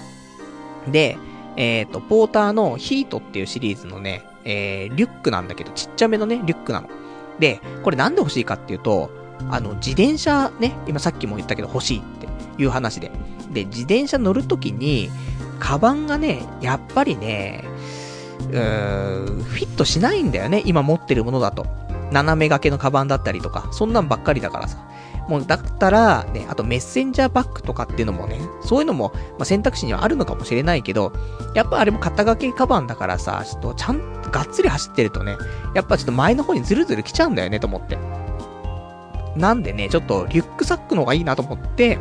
で、えっ、と、ポーターのヒートっていうシリーズのね、えー、リュックなんだけど、ちっちゃめのね、リュックなの。で、これなんで欲しいかっていうと、あの、自転車ね、今さっきも言ったけど欲しいっていう話で。で、自転車乗るときに、カバンがね、やっぱりね、うーん、フィットしないんだよね、今持ってるものだと。斜め掛けのカバンだったりとか、そんなんばっかりだからさ。もうだったら、ね、あとメッセンジャーバッグとかっていうのもね、そういうのも、まあ、選択肢にはあるのかもしれないけど、やっぱあれも肩掛けカバンだからさ、ちょっとちゃんとがっつり走ってるとね、やっぱちょっと前の方にズルズル来ちゃうんだよねと思って。なんでね、ちょっとリュックサックの方がいいなと思って、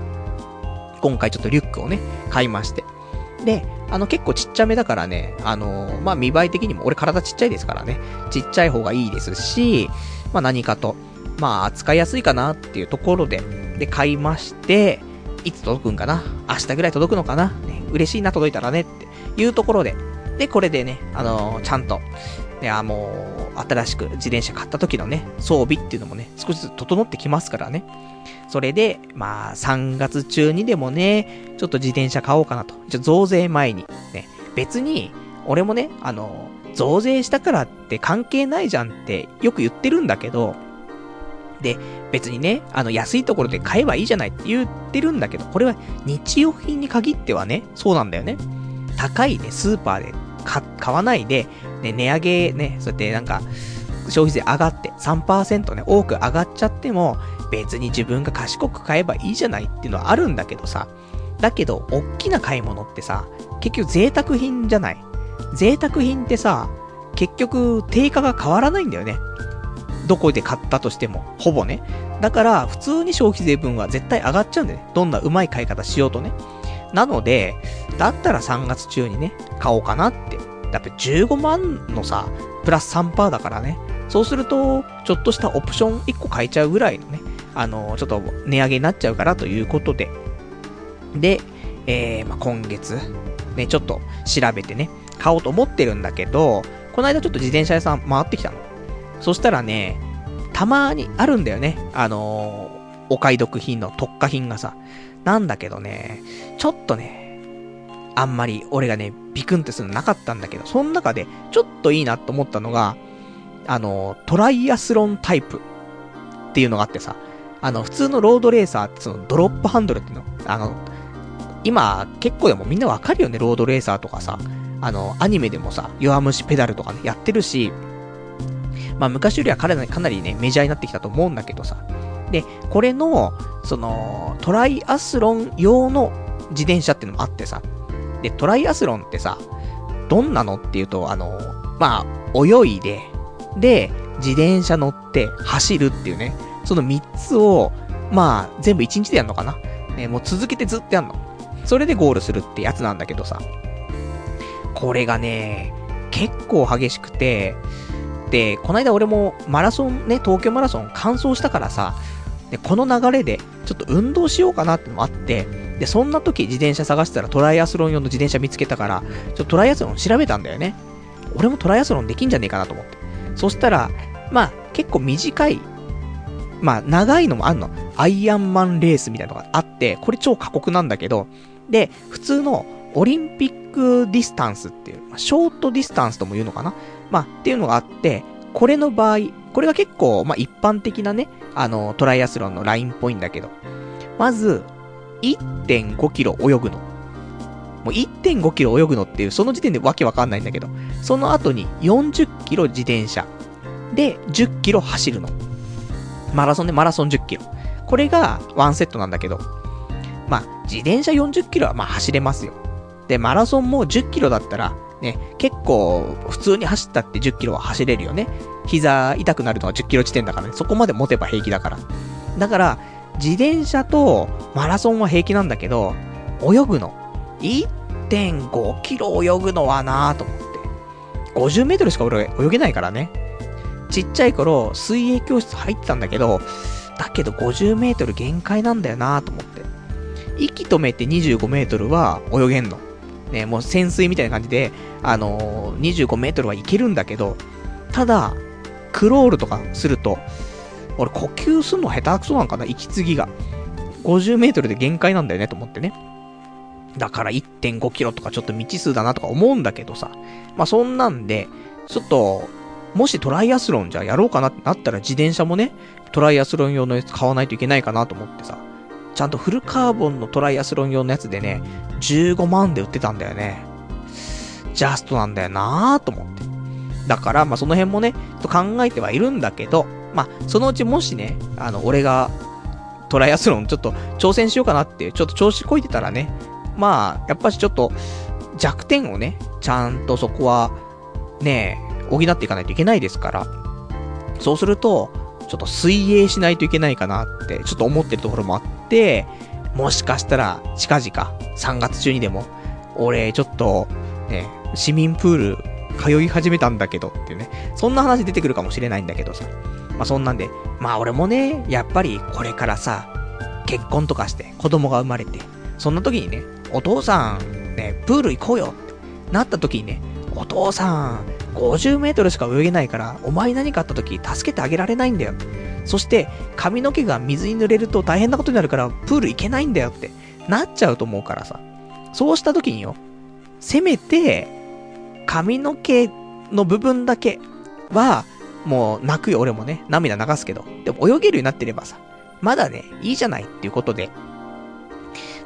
今回ちょっとリュックをね、買いまして。で、あの結構ちっちゃめだからね、あのー、まあ、見栄え的にも、俺体ちっちゃいですからね、ちっちゃい方がいいですし、まあ、何かと、まあ、使いやすいかなっていうところで、で、買いまして、いつ届くんかな？明日ぐらい届くのかな、ね、嬉しいな、届いたらね、っていうところで、で、これでね、あのー、ちゃんと、ね、あ、もう、新しく自転車買った時のね、装備っていうのもね、少しずつ整ってきますからね。それで、まあ、3月中にでもね、ちょっと自転車買おうかなと。じゃ増税前に。ね、別に、俺もね、あの、増税したからって関係ないじゃんってよく言ってるんだけど、で、別にね、あの、安いところで買えばいいじゃないって言ってるんだけど、これは日用品に限ってはね、そうなんだよね。高いね、スーパーで買わないで、ね、値上げね、そうやってなんか、消費税上がって3%ね、多く上がっちゃっても、別に自分が賢く買えばいいじゃないっていうのはあるんだけどさ、だけど、おっきな買い物ってさ、結局贅沢品じゃない贅沢品ってさ、結局、定価が変わらないんだよね。どこで買ったとしても、ほぼね。だから、普通に消費税分は絶対上がっちゃうんだよね。どんなうまい買い方しようとね。なので、だったら3月中にね、買おうかなって。だって15万のさ、プラス3%だからね。そうすると、ちょっとしたオプション1個買えちゃうぐらいのね、あの、ちょっと値上げになっちゃうからということで。で、えー、まあ、今月、ね、ちょっと調べてね、買おうと思ってるんだけど、この間ちょっと自転車屋さん回ってきたの。そしたらね、たまにあるんだよね。あのー、お買い得品の特化品がさ。なんだけどね、ちょっとね、あんまり俺がね、ビクンってするのなかったんだけど、その中でちょっといいなと思ったのが、あの、トライアスロンタイプっていうのがあってさ、あの、普通のロードレーサーってそのドロップハンドルっていうの、あの、今結構でもみんなわかるよね、ロードレーサーとかさ、あの、アニメでもさ、弱虫ペダルとかね、やってるし、まあ昔よりはかなりかなりね、メジャーになってきたと思うんだけどさ。で、これの、その、トライアスロン用の自転車っていうのもあってさ。で、トライアスロンってさ、どんなのっていうと、あの、まあ、泳いで、で、自転車乗って走るっていうね、その3つを、まあ、全部1日でやるのかな。ね、もう続けてずっとやるの。それでゴールするってやつなんだけどさ。これがね、結構激しくて、で、この間俺もマラソンね、東京マラソン完走したからさ、で、この流れで、ちょっと運動しようかなってのもあって、で、そんな時自転車探したらトライアスロン用の自転車見つけたから、ちょっとトライアスロン調べたんだよね。俺もトライアスロンできんじゃねえかなと思って。そしたら、まあ、結構短い、まあ、長いのもあんの。アイアンマンレースみたいなのがあって、これ超過酷なんだけど、で、普通の Olympic distance っていう、まあ、 short distance とも言うのかな？まあ、っていうのがあって、これの場合、これが結構、まあ、一般的なね、あの、トライアスロンのラインっぽいんだけど、まず、1.5キロ泳ぐの。もう1.5キロ泳ぐのっていう、その時点でわけわかんないんだけど、その後に40キロ自転車。で、10キロ走るの。マラソンでマラソン10キロ。これがワンセットなんだけど、まあ、自転車40キロはまあ走れますよ。で、マラソンも10キロだったら、ね、結構、普通に走ったって10キロは走れるよね。膝痛くなるのは10キロ地点だからね。そこまで持てば平気だから。だから、自転車とマラソンは平気なんだけど、泳ぐの。1.5キロ泳ぐのはなぁと思って。50メートルしか俺泳げないからね。ちっちゃい頃、水泳教室入ってたんだけど、だけど50メートル限界なんだよなと思って。息止めて25メートルは泳げんの。ね、もう潜水みたいな感じで、あのー、25メートルはいけるんだけど、ただ、クロールとかすると、俺呼吸すんの下手くそなんかな息継ぎが。50メートルで限界なんだよねと思ってね。だから1.5キロとかちょっと未知数だなとか思うんだけどさ。まあそんなんで、ちょっと、もしトライアスロンじゃやろうかなってなったら自転車もね、トライアスロン用のやつ買わないといけないかなと思ってさ。ちゃんとフルカーボンのトライアスロン用のやつでね、15万で売ってたんだよね。ジャストなんだよなぁと思って。だから、まあ、その辺もね、と考えてはいるんだけど、まあ、そのうちもしね、あの、俺が、トライアスロンちょっと挑戦しようかなって、ちょっと調子こいてたらね、まあ、やっぱしちょっと、弱点をね、ちゃんとそこは、ね、補っていかないといけないですから、そうすると、ちょっと水泳しないといけないかなって、ちょっと思ってるところもあって、もしかしたら、近々、3月中にでも、俺、ちょっと、ね、市民プール、通い始めたんだけどっていうね、そんな話出てくるかもしれないんだけどさ。まあそんなんで、まあ俺もね、やっぱりこれからさ、結婚とかして子供が生まれて、そんな時にね、お父さん、ね、プール行こうよってなった時にね、お父さん、50メートルしか泳げないから、お前何かあった時助けてあげられないんだよ。そして、髪の毛が水に濡れると大変なことになるから、プール行けないんだよってなっちゃうと思うからさ。そうした時によ、せめて、髪の毛の部分だけは、もう泣くよ、俺もね。涙流すけど。でも泳げるようになってればさ、まだね、いいじゃないっていうことで。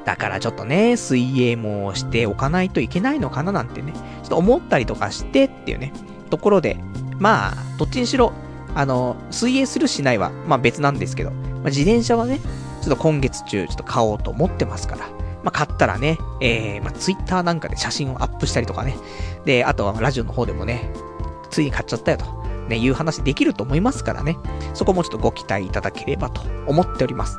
だからちょっとね、水泳もしておかないといけないのかななんてね、ちょっと思ったりとかしてっていうね、ところで、まあ、どっちにしろ、あの、水泳するしないは、まあ別なんですけど、まあ、自転車はね、ちょっと今月中、ちょっと買おうと思ってますから、まあ買ったらね、えー、まあツイッターなんかで写真をアップしたりとかね、で、あとはラジオの方でもね、ついに買っちゃったよと、ね、いう話できると思いますからね、そこもちょっとご期待いただければと思っております。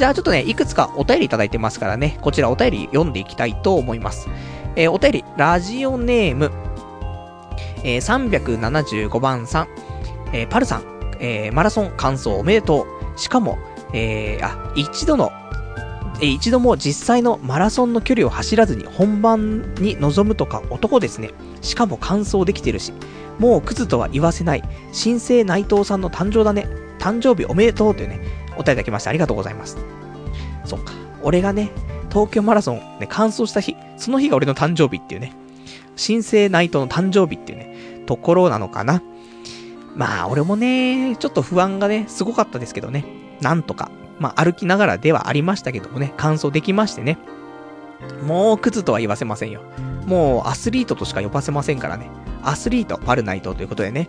じゃあちょっとね、いくつかお便りいただいてますからね、こちらお便り読んでいきたいと思います。えー、お便り、ラジオネーム、えー、375番さん、えー、パルさん、えー、マラソン完走おめでとう。しかも、えー、あ、一度の、えー、一度も実際のマラソンの距離を走らずに本番に臨むとか男ですね。しかも完走できてるし、もうクズとは言わせない、新生内藤さんの誕生だね。誕生日おめでとうというね、お便りいただきましてありがとうございます。そっか。俺がね、東京マラソンね、完走した日、その日が俺の誕生日っていうね、新生ナイトの誕生日っていうね、ところなのかな。まあ、俺もね、ちょっと不安がね、すごかったですけどね、なんとか、まあ、歩きながらではありましたけどもね、完走できましてね。もう、クズとは言わせませんよ。もう、アスリートとしか呼ばせませんからね。アスリート、パルナイトということでね。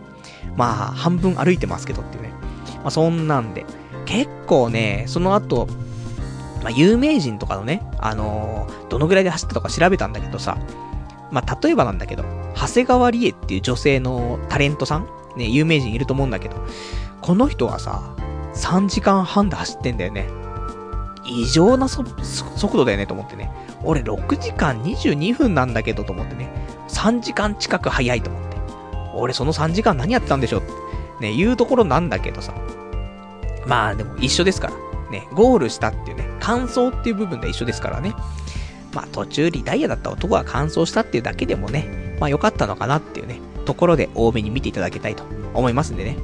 まあ、半分歩いてますけどっていうね。まあ、そんなんで。結構ね、その後、まあ、有名人とかのね、あのー、どのぐらいで走ったとか調べたんだけどさ、まあ、例えばなんだけど、長谷川理恵っていう女性のタレントさんね、有名人いると思うんだけど、この人がさ、3時間半で走ってんだよね。異常な速度だよねと思ってね。俺6時間22分なんだけどと思ってね。3時間近く早いと思って。俺その3時間何やってたんでしょってね、言うところなんだけどさ。まあでも一緒ですから。ね、ゴールしたっていうね、感想っていう部分で一緒ですからね。まあ途中リダイヤだった男が完走したっていうだけでもね、まあ良かったのかなっていうね、ところで多めに見ていただきたいと思いますんでね。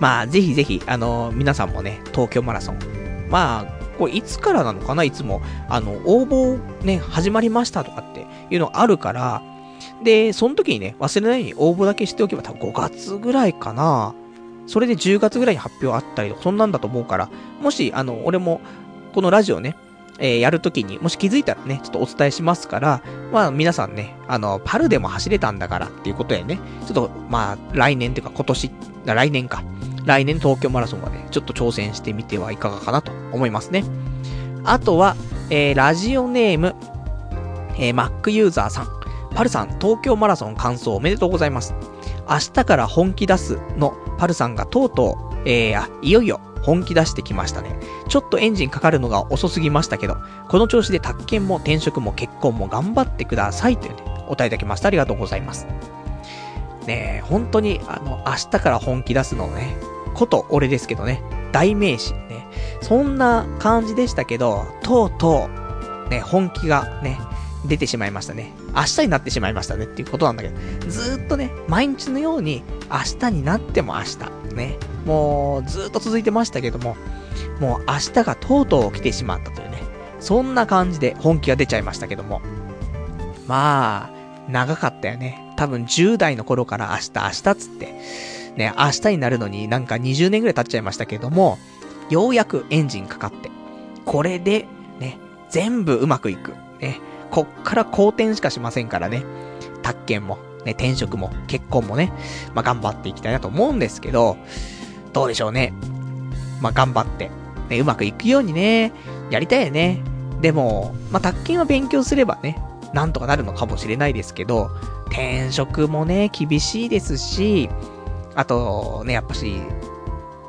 まあぜひぜひ、あのー、皆さんもね、東京マラソン。まあ、これいつからなのかな？いつも、あの、応募ね、始まりましたとかっていうのあるから、で、その時にね、忘れないように応募だけしておけば多分5月ぐらいかな。それで10月ぐらいに発表あったりとか、そんなんだと思うから、もし、あの、俺も、このラジオね、えー、やるときに、もし気づいたらね、ちょっとお伝えしますから、まあ皆さんね、あの、パルでも走れたんだからっていうことでね、ちょっと、まあ来年っていうか今年、来年か。来年東京マラソンはね、ちょっと挑戦してみてはいかがかなと思いますね。あとは、えー、ラジオネーム、えー、Mac ユーザーさん。パルさん、東京マラソン完走おめでとうございます。明日から本気出すのパルさんがとうとう、えー、あ、いよいよ本気出してきましたね。ちょっとエンジンかかるのが遅すぎましたけど、この調子で宅建も転職も結婚も頑張ってくださいというね、お答えいただきました。ありがとうございます。ねえ、本当に、あの、明日から本気出すのね、こと俺ですけどね、代名詞ね、そんな感じでしたけど、とうとう、ね、本気がね、出てしまいましたね。明日になってしまいましたねっていうことなんだけど、ずっとね、毎日のように、明日になっても明日、ね、もうずっと続いてましたけども、もう明日がとうとう来てしまったというね、そんな感じで本気が出ちゃいましたけども。まあ、長かったよね。多分10代の頃から明日明日つって、ね、明日になるのになんか20年ぐらい経っちゃいましたけども、ようやくエンジンかかって、これで、ね、全部うまくいく。ね、こっから好転しかしませんからね。宅建も、ね、転職も、結婚もね、まあ、頑張っていきたいなと思うんですけど、どうでしょうね。まあ、頑張って、ね、うまくいくようにね、やりたいよね。でも、まあ、宅建は勉強すればね、なんとかなるのかもしれないですけど、転職もね、厳しいですし、あと、ね、やっぱし、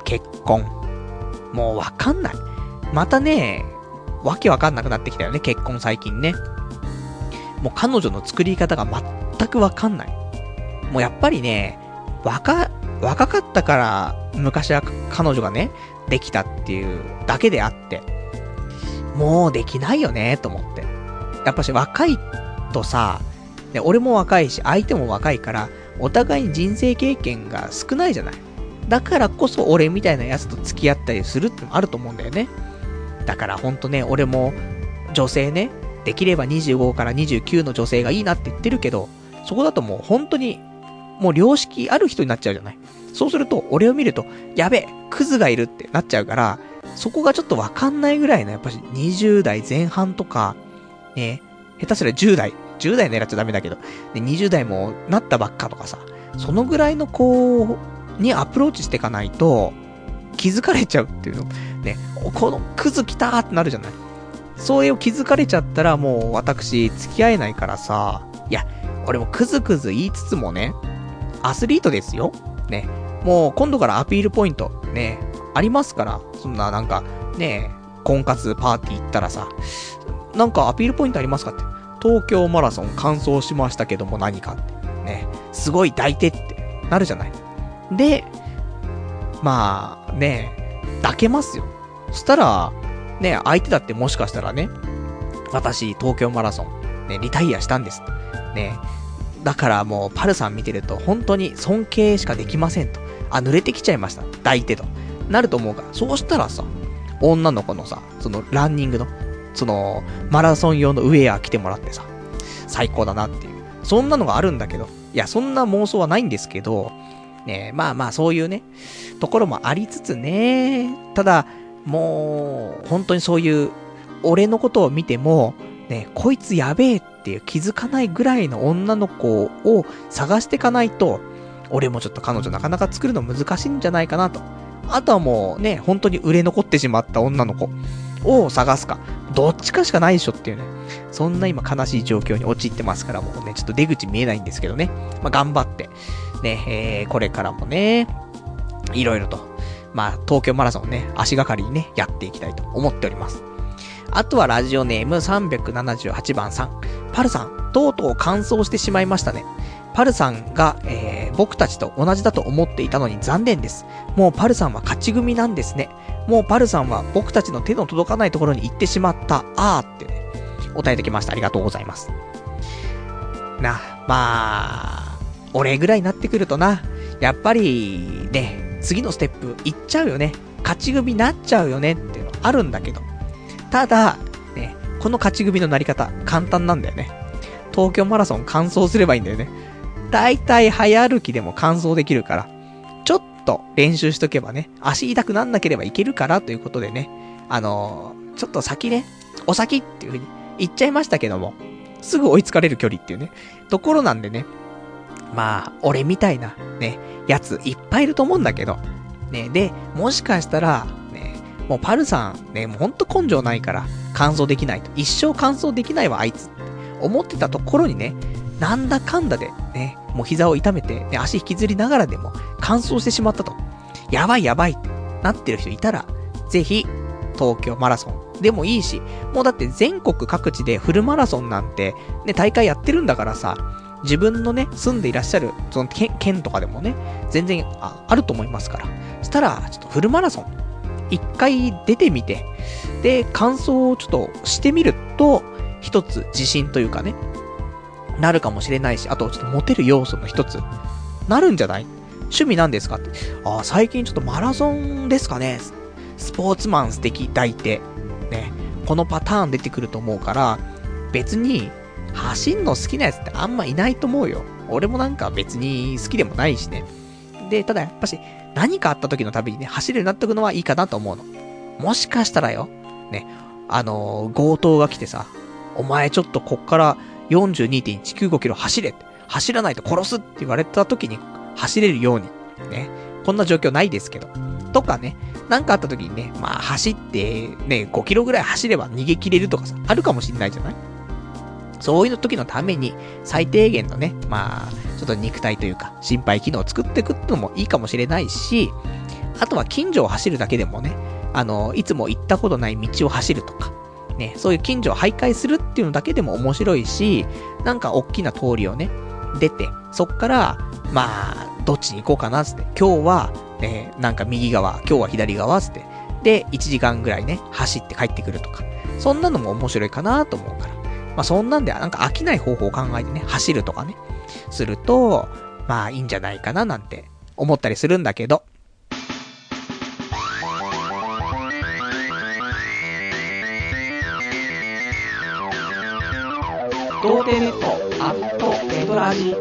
結婚。もうわかんない。またね、わけわかんなくなってきたよね、結婚最近ね。もう彼女の作り方が全くわかんない。もうやっぱりね、若、若かったから、昔は彼女がね、できたっていうだけであって、もうできないよね、と思って。やっぱし若いとさ、ね、俺も若いし、相手も若いから、お互いに人生経験が少ないじゃない。だからこそ俺みたいなやつと付き合ったりするってのもあると思うんだよね。だからほんとね、俺も女性ね、できれば25から29の女性がいいなって言ってるけど、そこだともう本当に、もう良識ある人になっちゃうじゃない。そうすると、俺を見ると、やべえ、クズがいるってなっちゃうから、そこがちょっとわかんないぐらいの、やっぱし20代前半とか、ね、下手すら10代、10代狙っちゃダメだけど、で20代もなったばっかとかさ、そのぐらいの子にアプローチしていかないと、気づかれちゃうっていうの。ね、このクズ来たーってなるじゃない。そういう気づかれちゃったらもう私付き合えないからさ、いや、俺もクズクズ言いつつもね、アスリートですよ。ね。もう今度からアピールポイント、ね、ありますから、そんななんか、ね、婚活パーティー行ったらさ、なんかアピールポイントありますかって。東京マラソン完走しましたけども何かって。ね。すごい抱いてってなるじゃない。で、まあね、抱けますよ。そしたら、ね、相手だってもしかしたらね、私、東京マラソン、ね、リタイアしたんです。ね。だからもう、パルさん見てると、本当に尊敬しかできませんと。あ、濡れてきちゃいました。抱いてと。なると思うから。そうしたらさ、女の子のさ、そのランニングの、その、マラソン用のウェア着てもらってさ、最高だなっていう。そんなのがあるんだけど、いや、そんな妄想はないんですけど、ねまあまあそういうね、ところもありつつね、ただ、もう、本当にそういう、俺のことを見ても、ね、こいつやべえっていう気づかないぐらいの女の子を探していかないと、俺もちょっと彼女なかなか作るの難しいんじゃないかなと。あとはもうね、本当に売れ残ってしまった女の子を探すか。どっちかしかないでしょっていうね。そんな今悲しい状況に陥ってますから、もうね、ちょっと出口見えないんですけどね。まあ、頑張って、ね、えー、これからもね、いろいろと、まあ、東京マラソンね、足がかりにね、やっていきたいと思っております。あとはラジオネーム378番さん。パルさん、とうとう乾燥してしまいましたね。パルさんが、えー、僕たちと同じだと思っていたのに残念です。もうパルさんは勝ち組なんですね。もうパルさんは僕たちの手の届かないところに行ってしまった。あーってね、お答えできました。ありがとうございます。な、まあ、俺ぐらいになってくるとな、やっぱり、ね、次のステップ行っちゃうよね。勝ち組になっちゃうよねっていうのあるんだけど。ただ、ね、この勝ち組のなり方、簡単なんだよね。東京マラソン完走すればいいんだよね。だいたい早歩きでも完走できるから、ちょっと練習しとけばね、足痛くなんなければいけるからということでね、あのー、ちょっと先ね、お先っていう風に言っちゃいましたけども、すぐ追いつかれる距離っていうね、ところなんでね、まあ、俺みたいな、ね、やついっぱいいると思うんだけど、ね、で、もしかしたら、ね、もうパルさん、ね、もうほんと根性ないから、乾燥できないと。一生乾燥できないわ、あいつ。思ってたところにね、なんだかんだで、ね、もう膝を痛めて、ね、足引きずりながらでも、乾燥してしまったと。やばいやばいってなってる人いたら、ぜひ、東京マラソンでもいいし、もうだって全国各地でフルマラソンなんて、ね、大会やってるんだからさ、自分のね、住んでいらっしゃる、その県、県とかでもね、全然ああると思いますから。そしたら、ちょっとフルマラソン、一回出てみて、で、感想をちょっとしてみると、一つ自信というかね、なるかもしれないし、あとちょっとモテる要素の一つ、なるんじゃない？趣味なんですかって。ああ、最近ちょっとマラソンですかね。スポーツマン素敵抱いて。ね。このパターン出てくると思うから、別に、走んの好きなやつってあんまいないと思うよ。俺もなんか別に好きでもないしね。で、ただやっぱし、何かあった時のたびにね、走るようになっておくのはいいかなと思うの。もしかしたらよ、ね、あのー、強盗が来てさ、お前ちょっとこっから42.195キロ走れって、走らないと殺すって言われた時に走れるように、ね、こんな状況ないですけど、とかね、なんかあった時にね、まあ走ってね、5キロぐらい走れば逃げ切れるとかさ、あるかもしんないじゃない？そういう時のために、最低限のね、まあ、ちょっと肉体というか、心肺機能を作っていくってのもいいかもしれないし、あとは近所を走るだけでもね、あの、いつも行ったことない道を走るとか、ね、そういう近所を徘徊するっていうのだけでも面白いし、なんか大きな通りをね、出て、そっから、まあ、どっちに行こうかな、つって。今日は、ね、なんか右側、今日は左側、つって。で、1時間ぐらいね、走って帰ってくるとか。そんなのも面白いかなと思うから。まあ、そんなんで、なんか飽きない方法を考えてね、走るとかね、すると、まあ、いいんじゃないかな、なんて思ったりするんだけど。童貞ネットアットエドラジ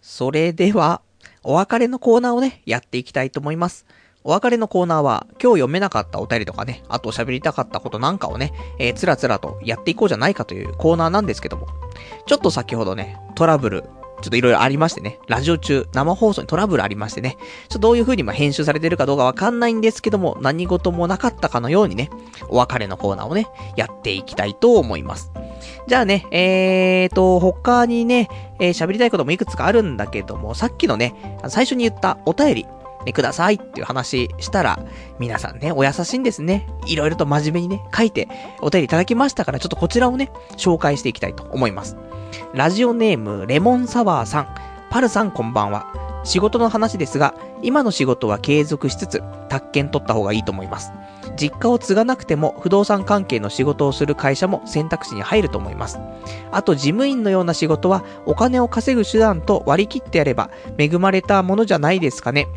それでは、お別れのコーナーをね、やっていきたいと思います。お別れのコーナーは、今日読めなかったお便りとかね、あと喋りたかったことなんかをね、えー、つらつらとやっていこうじゃないかというコーナーなんですけども、ちょっと先ほどね、トラブル、ちょっといろいろありましてね、ラジオ中、生放送にトラブルありましてね、ちょっとどういう風にま編集されてるかどうかわかんないんですけども、何事もなかったかのようにね、お別れのコーナーをね、やっていきたいと思います。じゃあね、えーと、他にね、えー、喋りたいこともいくつかあるんだけども、さっきのね、最初に言ったお便り、ね、くださいっていう話したら、皆さんね、お優しいんですね。いろいろと真面目にね、書いてお便りいただきましたから、ちょっとこちらをね、紹介していきたいと思います。ラジオネーム、レモンサワーさん。パルさんこんばんは。仕事の話ですが、今の仕事は継続しつつ、宅建取った方がいいと思います。実家を継がなくても不動産関係の仕事をする会社も選択肢に入ると思います。あと事務員のような仕事はお金を稼ぐ手段と割り切ってやれば恵まれたものじゃないですかね。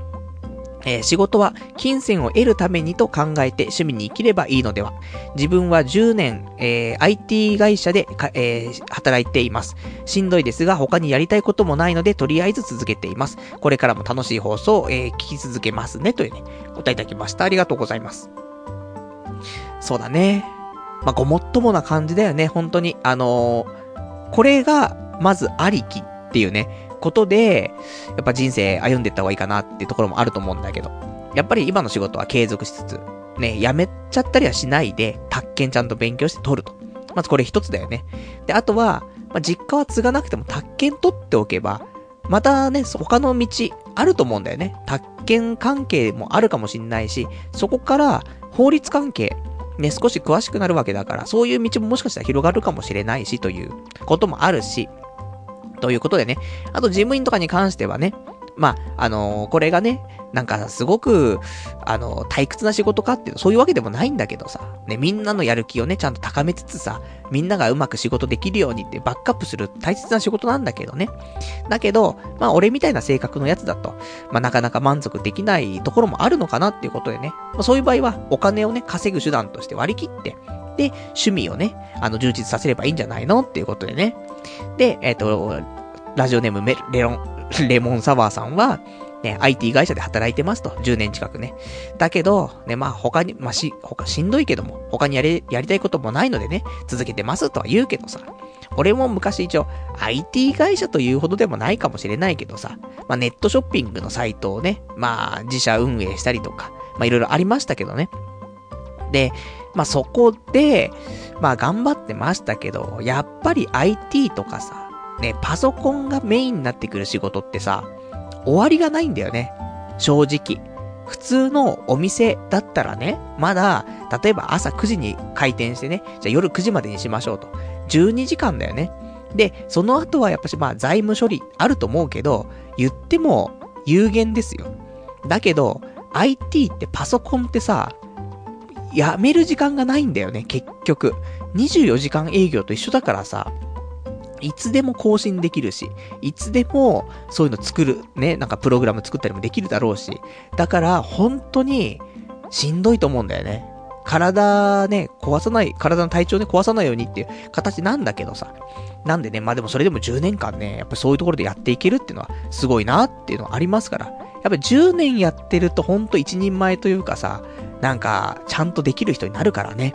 えー、仕事は金銭を得るためにと考えて趣味に生きればいいのでは。自分は10年、えー、IT 会社でえー、働いています。しんどいですが他にやりたいこともないのでとりあえず続けています。これからも楽しい放送を、え聞き続けますね。というね、お答えいただきました。ありがとうございます。そうだね。まあ、ごもっともな感じだよね、本当に。あの、これが、まずありきっていうね、ことで、やっぱ人生歩んでった方がいいかなっていうところもあると思うんだけど。やっぱり今の仕事は継続しつつ、ね、辞めちゃったりはしないで、宅建ちゃんと勉強して取ると。まずこれ一つだよね。で、あとは、まあ、実家は継がなくても宅建取っておけば、またね、他の道あると思うんだよね。宅建関係もあるかもしんないし、そこから法律関係、ね、少し詳しくなるわけだから、そういう道ももしかしたら広がるかもしれないし、ということもあるし、ということでね、あと事務員とかに関してはね、まあ、あのー、これがね、なんかすごく、あの、退屈な仕事かっていうと、そういうわけでもないんだけどさ、ね、みんなのやる気をね、ちゃんと高めつつさ、みんながうまく仕事できるようにってバックアップする大切な仕事なんだけどね。だけど、まあ俺みたいな性格のやつだと、まあなかなか満足できないところもあるのかなっていうことでね、まあ、そういう場合はお金をね、稼ぐ手段として割り切って、で、趣味をね、あの、充実させればいいんじゃないのっていうことでね。で、えっ、ー、と、ラジオネームメレロン、レモンサワーさんは、ね、IT 会社で働いてますと。10年近くね。だけど、ね、まあ他に、まあし、他しんどいけども、他にやり、やりたいこともないのでね、続けてますとは言うけどさ。俺も昔一応、IT 会社というほどでもないかもしれないけどさ、まあネットショッピングのサイトをね、まあ自社運営したりとか、まあいろいろありましたけどね。で、まあそこで、まあ頑張ってましたけど、やっぱり IT とかさ、ね、パソコンがメインになってくる仕事ってさ、終わりがないんだよね。正直。普通のお店だったらね、まだ、例えば朝9時に開店してね、じゃあ夜9時までにしましょうと。12時間だよね。で、その後はやっぱしまあ財務処理あると思うけど、言っても有限ですよ。だけど、IT ってパソコンってさ、やめる時間がないんだよね、結局。24時間営業と一緒だからさ、いつでも更新できるし、いつでもそういうの作る、ね、なんかプログラム作ったりもできるだろうし、だから本当にしんどいと思うんだよね。体ね、壊さない、体の体調ね、壊さないようにっていう形なんだけどさ。なんでね、まあでもそれでも10年間ね、やっぱそういうところでやっていけるっていうのはすごいなっていうのはありますから、やっぱ10年やってるとほんと一人前というかさ、なんか、ちゃんとできる人になるからね。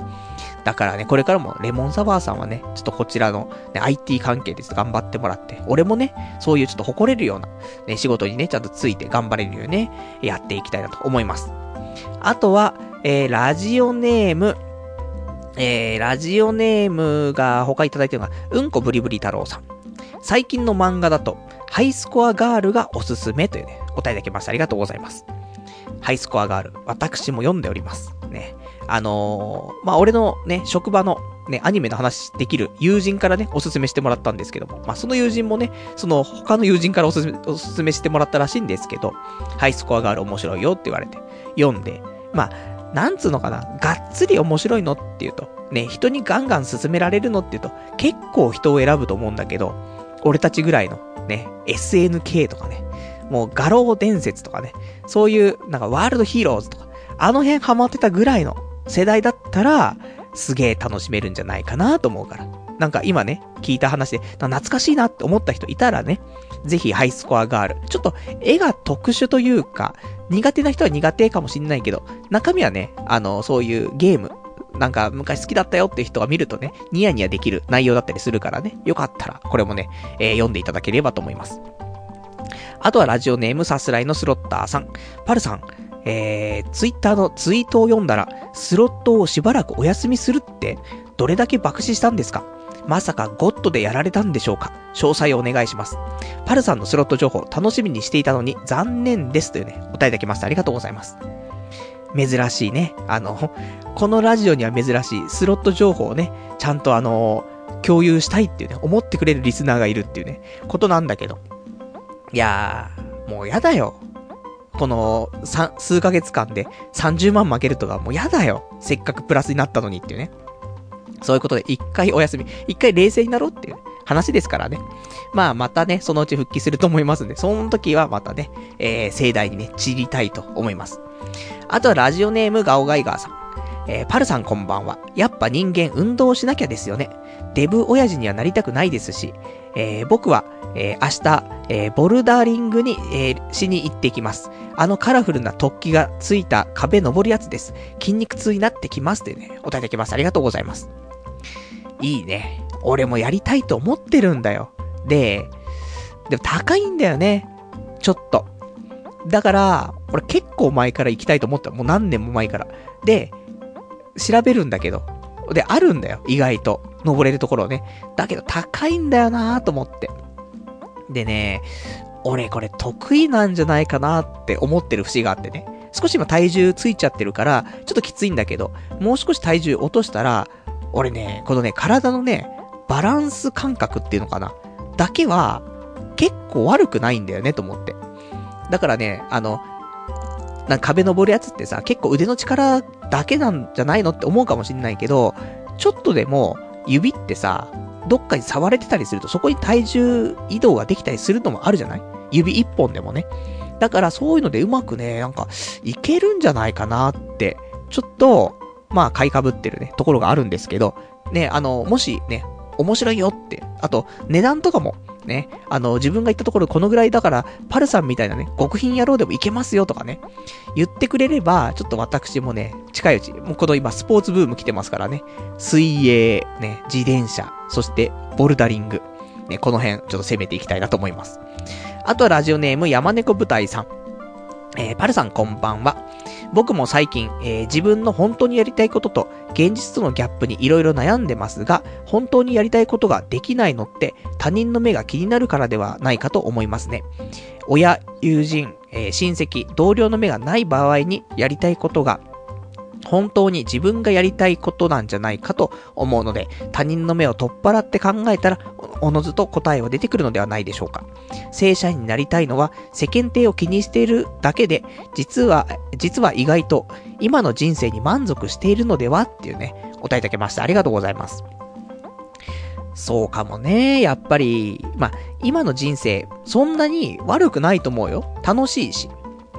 だからね、これからもレモンサワーさんはね、ちょっとこちらの、ね、IT 関係です頑張ってもらって、俺もね、そういうちょっと誇れるような、ね、仕事にね、ちゃんとついて頑張れるようにね、やっていきたいなと思います。あとは、えー、ラジオネーム、えー、ラジオネームが他いただいてるのが、うんこブリブリ太郎さん。最近の漫画だと、ハイスコアガールがおすすめというね、答えいただきました。ありがとうございます。ハイスコアガール、私も読んでおります。ね。あのー、まあ、俺のね、職場のね、アニメの話できる友人からね、おすすめしてもらったんですけども、まあ、その友人もね、その他の友人からおすすめ、おすすめしてもらったらしいんですけど、ハイスコアガール面白いよって言われて、読んで、まあ、なんつうのかな、がっつり面白いのっていうと、ね、人にガンガン進められるのっていうと、結構人を選ぶと思うんだけど、俺たちぐらいの、ね、SNK とかね、もう画廊伝説とかね、そういう、なんかワールドヒーローズとか、あの辺ハマってたぐらいの世代だったら、すげえ楽しめるんじゃないかなと思うから。なんか今ね、聞いた話で、懐かしいなって思った人いたらね、ぜひハイスコアガール。ちょっと絵が特殊というか、苦手な人は苦手かもしんないけど、中身はね、あの、そういうゲーム、なんか昔好きだったよっていう人が見るとね、ニヤニヤできる内容だったりするからね、よかったら、これもね、えー、読んでいただければと思います。あとはラジオネームさすらいのスロッターさん。パルさん、えー、ツイッターのツイートを読んだら、スロットをしばらくお休みするって、どれだけ爆死したんですか？まさかゴッドでやられたんでしょうか？詳細をお願いします。パルさんのスロット情報楽しみにしていたのに残念ですというね、お答えいただきました。ありがとうございます。珍しいね。あの、このラジオには珍しいスロット情報をね、ちゃんとあの、共有したいっていうね、思ってくれるリスナーがいるっていうね、ことなんだけど。いやー、もうやだよ。この、数ヶ月間で30万負けるとかもうやだよ。せっかくプラスになったのにっていうね。そういうことで一回お休み、一回冷静になろうっていう話ですからね。まあまたね、そのうち復帰すると思いますんで、その時はまたね、えー、盛大にね、散りたいと思います。あとはラジオネームガオガイガーさん。えー、パルさんこんばんは。やっぱ人間運動しなきゃですよね。デブ親父にはなりたくないですし、えー、僕は、えー、明日、え、ボルダーリングに、え、しに行ってきます。あのカラフルな突起がついた壁登るやつです。筋肉痛になってきますってね、お答えいただきます。ありがとうございます。いいね。俺もやりたいと思ってるんだよ。で、でも高いんだよね。ちょっと。だから、俺結構前から行きたいと思った。もう何年も前から。で、調べるんだけど。で、あるんだよ。意外と。登れるところね。だけど高いんだよなーと思って。でね、俺これ得意なんじゃないかなって思ってる節があってね。少し今体重ついちゃってるから、ちょっときついんだけど、もう少し体重落としたら、俺ね、このね、体のね、バランス感覚っていうのかな。だけは、結構悪くないんだよね、と思って。だからね、あの、なんか壁登るやつってさ、結構腕の力だけなんじゃないのって思うかもしんないけど、ちょっとでも、指ってさ、どっかに触れてたりすると、そこに体重移動ができたりするのもあるじゃない？指一本でもね。だからそういうのでうまくね、なんか、いけるんじゃないかなって、ちょっと、まあ、買い被ってるね、ところがあるんですけど、ね、あの、もしね、面白いよって、あと、値段とかも、ね、あの、自分が行ったところこのぐらいだから、パルさんみたいなね、極貧野郎でも行けますよとかね、言ってくれれば、ちょっと私もね、近いうち、もうこの今、スポーツブーム来てますからね、水泳、ね、自転車、そして、ボルダリング、ね、この辺、ちょっと攻めていきたいなと思います。あとはラジオネーム、山猫舞台さん。えー、パルさんこんばんは。僕も最近、えー、自分の本当にやりたいことと現実とのギャップにいろいろ悩んでますが、本当にやりたいことができないのって他人の目が気になるからではないかと思いますね。親、友人、えー、親戚、同僚の目がない場合にやりたいことが本当に自分がやりたいことなんじゃないかと思うので、他人の目を取っ払って考えたら、おのずと答えは出てくるのではないでしょうか。正社員になりたいのは世間体を気にしているだけで、実は、実は意外と今の人生に満足しているのではっていうね、お答えいただきました。ありがとうございます。そうかもね。やっぱり、まあ、今の人生、そんなに悪くないと思うよ。楽しいし。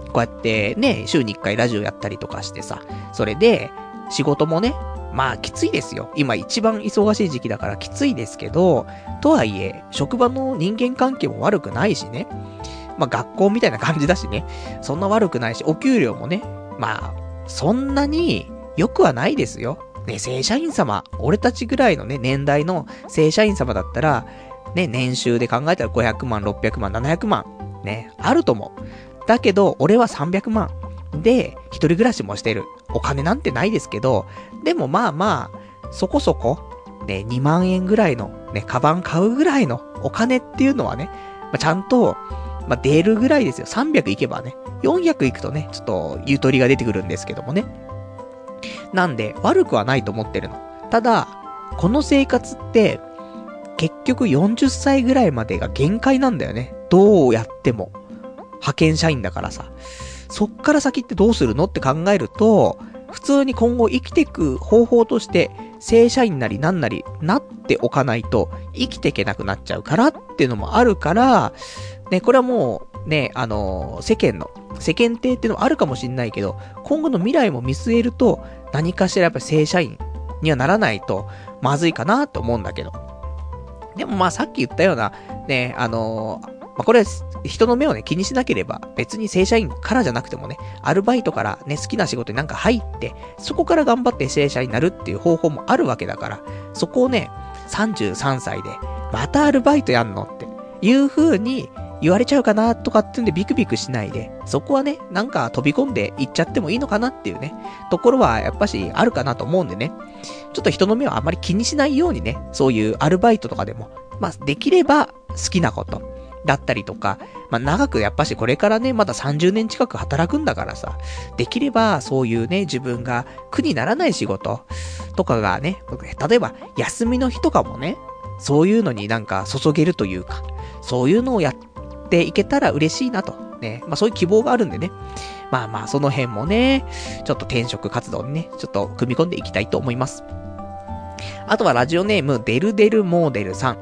こうやってね、週に1回ラジオやったりとかしてさ、それで、仕事もね、まあきついですよ。今一番忙しい時期だからきついですけど、とはいえ、職場の人間関係も悪くないしね。まあ学校みたいな感じだしね。そんな悪くないし、お給料もね、まあ、そんなに良くはないですよ。ね、正社員様、俺たちぐらいのね、年代の正社員様だったら、ね、年収で考えたら500万、600万、700万、ね、あると思う。だけど、俺は300万。で、一人暮らしもしてる。お金なんてないですけど、でもまあまあ、そこそこ、ね、2万円ぐらいの、ね、カバン買うぐらいのお金っていうのはね、まあ、ちゃんと、まあ、出るぐらいですよ。300いけばね。400いくとね、ちょっと、ゆとりが出てくるんですけどもね。なんで、悪くはないと思ってるの。ただ、この生活って、結局40歳ぐらいまでが限界なんだよね。どうやっても。派遣社員だからさ。そっから先ってどうするのって考えると、普通に今後生きていく方法として、正社員なりなんなりなっておかないと生きていけなくなっちゃうからっていうのもあるから、ね、これはもう、ね、あの、世間の、世間体っていうのもあるかもしんないけど、今後の未来も見据えると、何かしらやっぱり正社員にはならないと、まずいかなと思うんだけど。でもまあさっき言ったような、ね、あのまあ、これ、人の目をね、気にしなければ、別に正社員からじゃなくてもね、アルバイトからね、好きな仕事になんか入って、そこから頑張って正社員になるっていう方法もあるわけだから、そこをね、33歳で、またアルバイトやんのっていう風に言われちゃうかなとかってんでビクビクしないで、そこはね、なんか飛び込んでいっちゃってもいいのかなっていうね、ところはやっぱしあるかなと思うんでね、ちょっと人の目をあまり気にしないようにね、そういうアルバイトとかでも、まあ、できれば好きなこと、だったりとか、まあ、長くやっぱしこれからね、まだ30年近く働くんだからさ、できればそういうね、自分が苦にならない仕事とかがね、例えば休みの日とかもね、そういうのになんか注げるというか、そういうのをやっていけたら嬉しいなと。ね、まあそういう希望があるんでね。まあまあその辺もね、ちょっと転職活動にね、ちょっと組み込んでいきたいと思います。あとはラジオネーム、デルデルモーデルさん。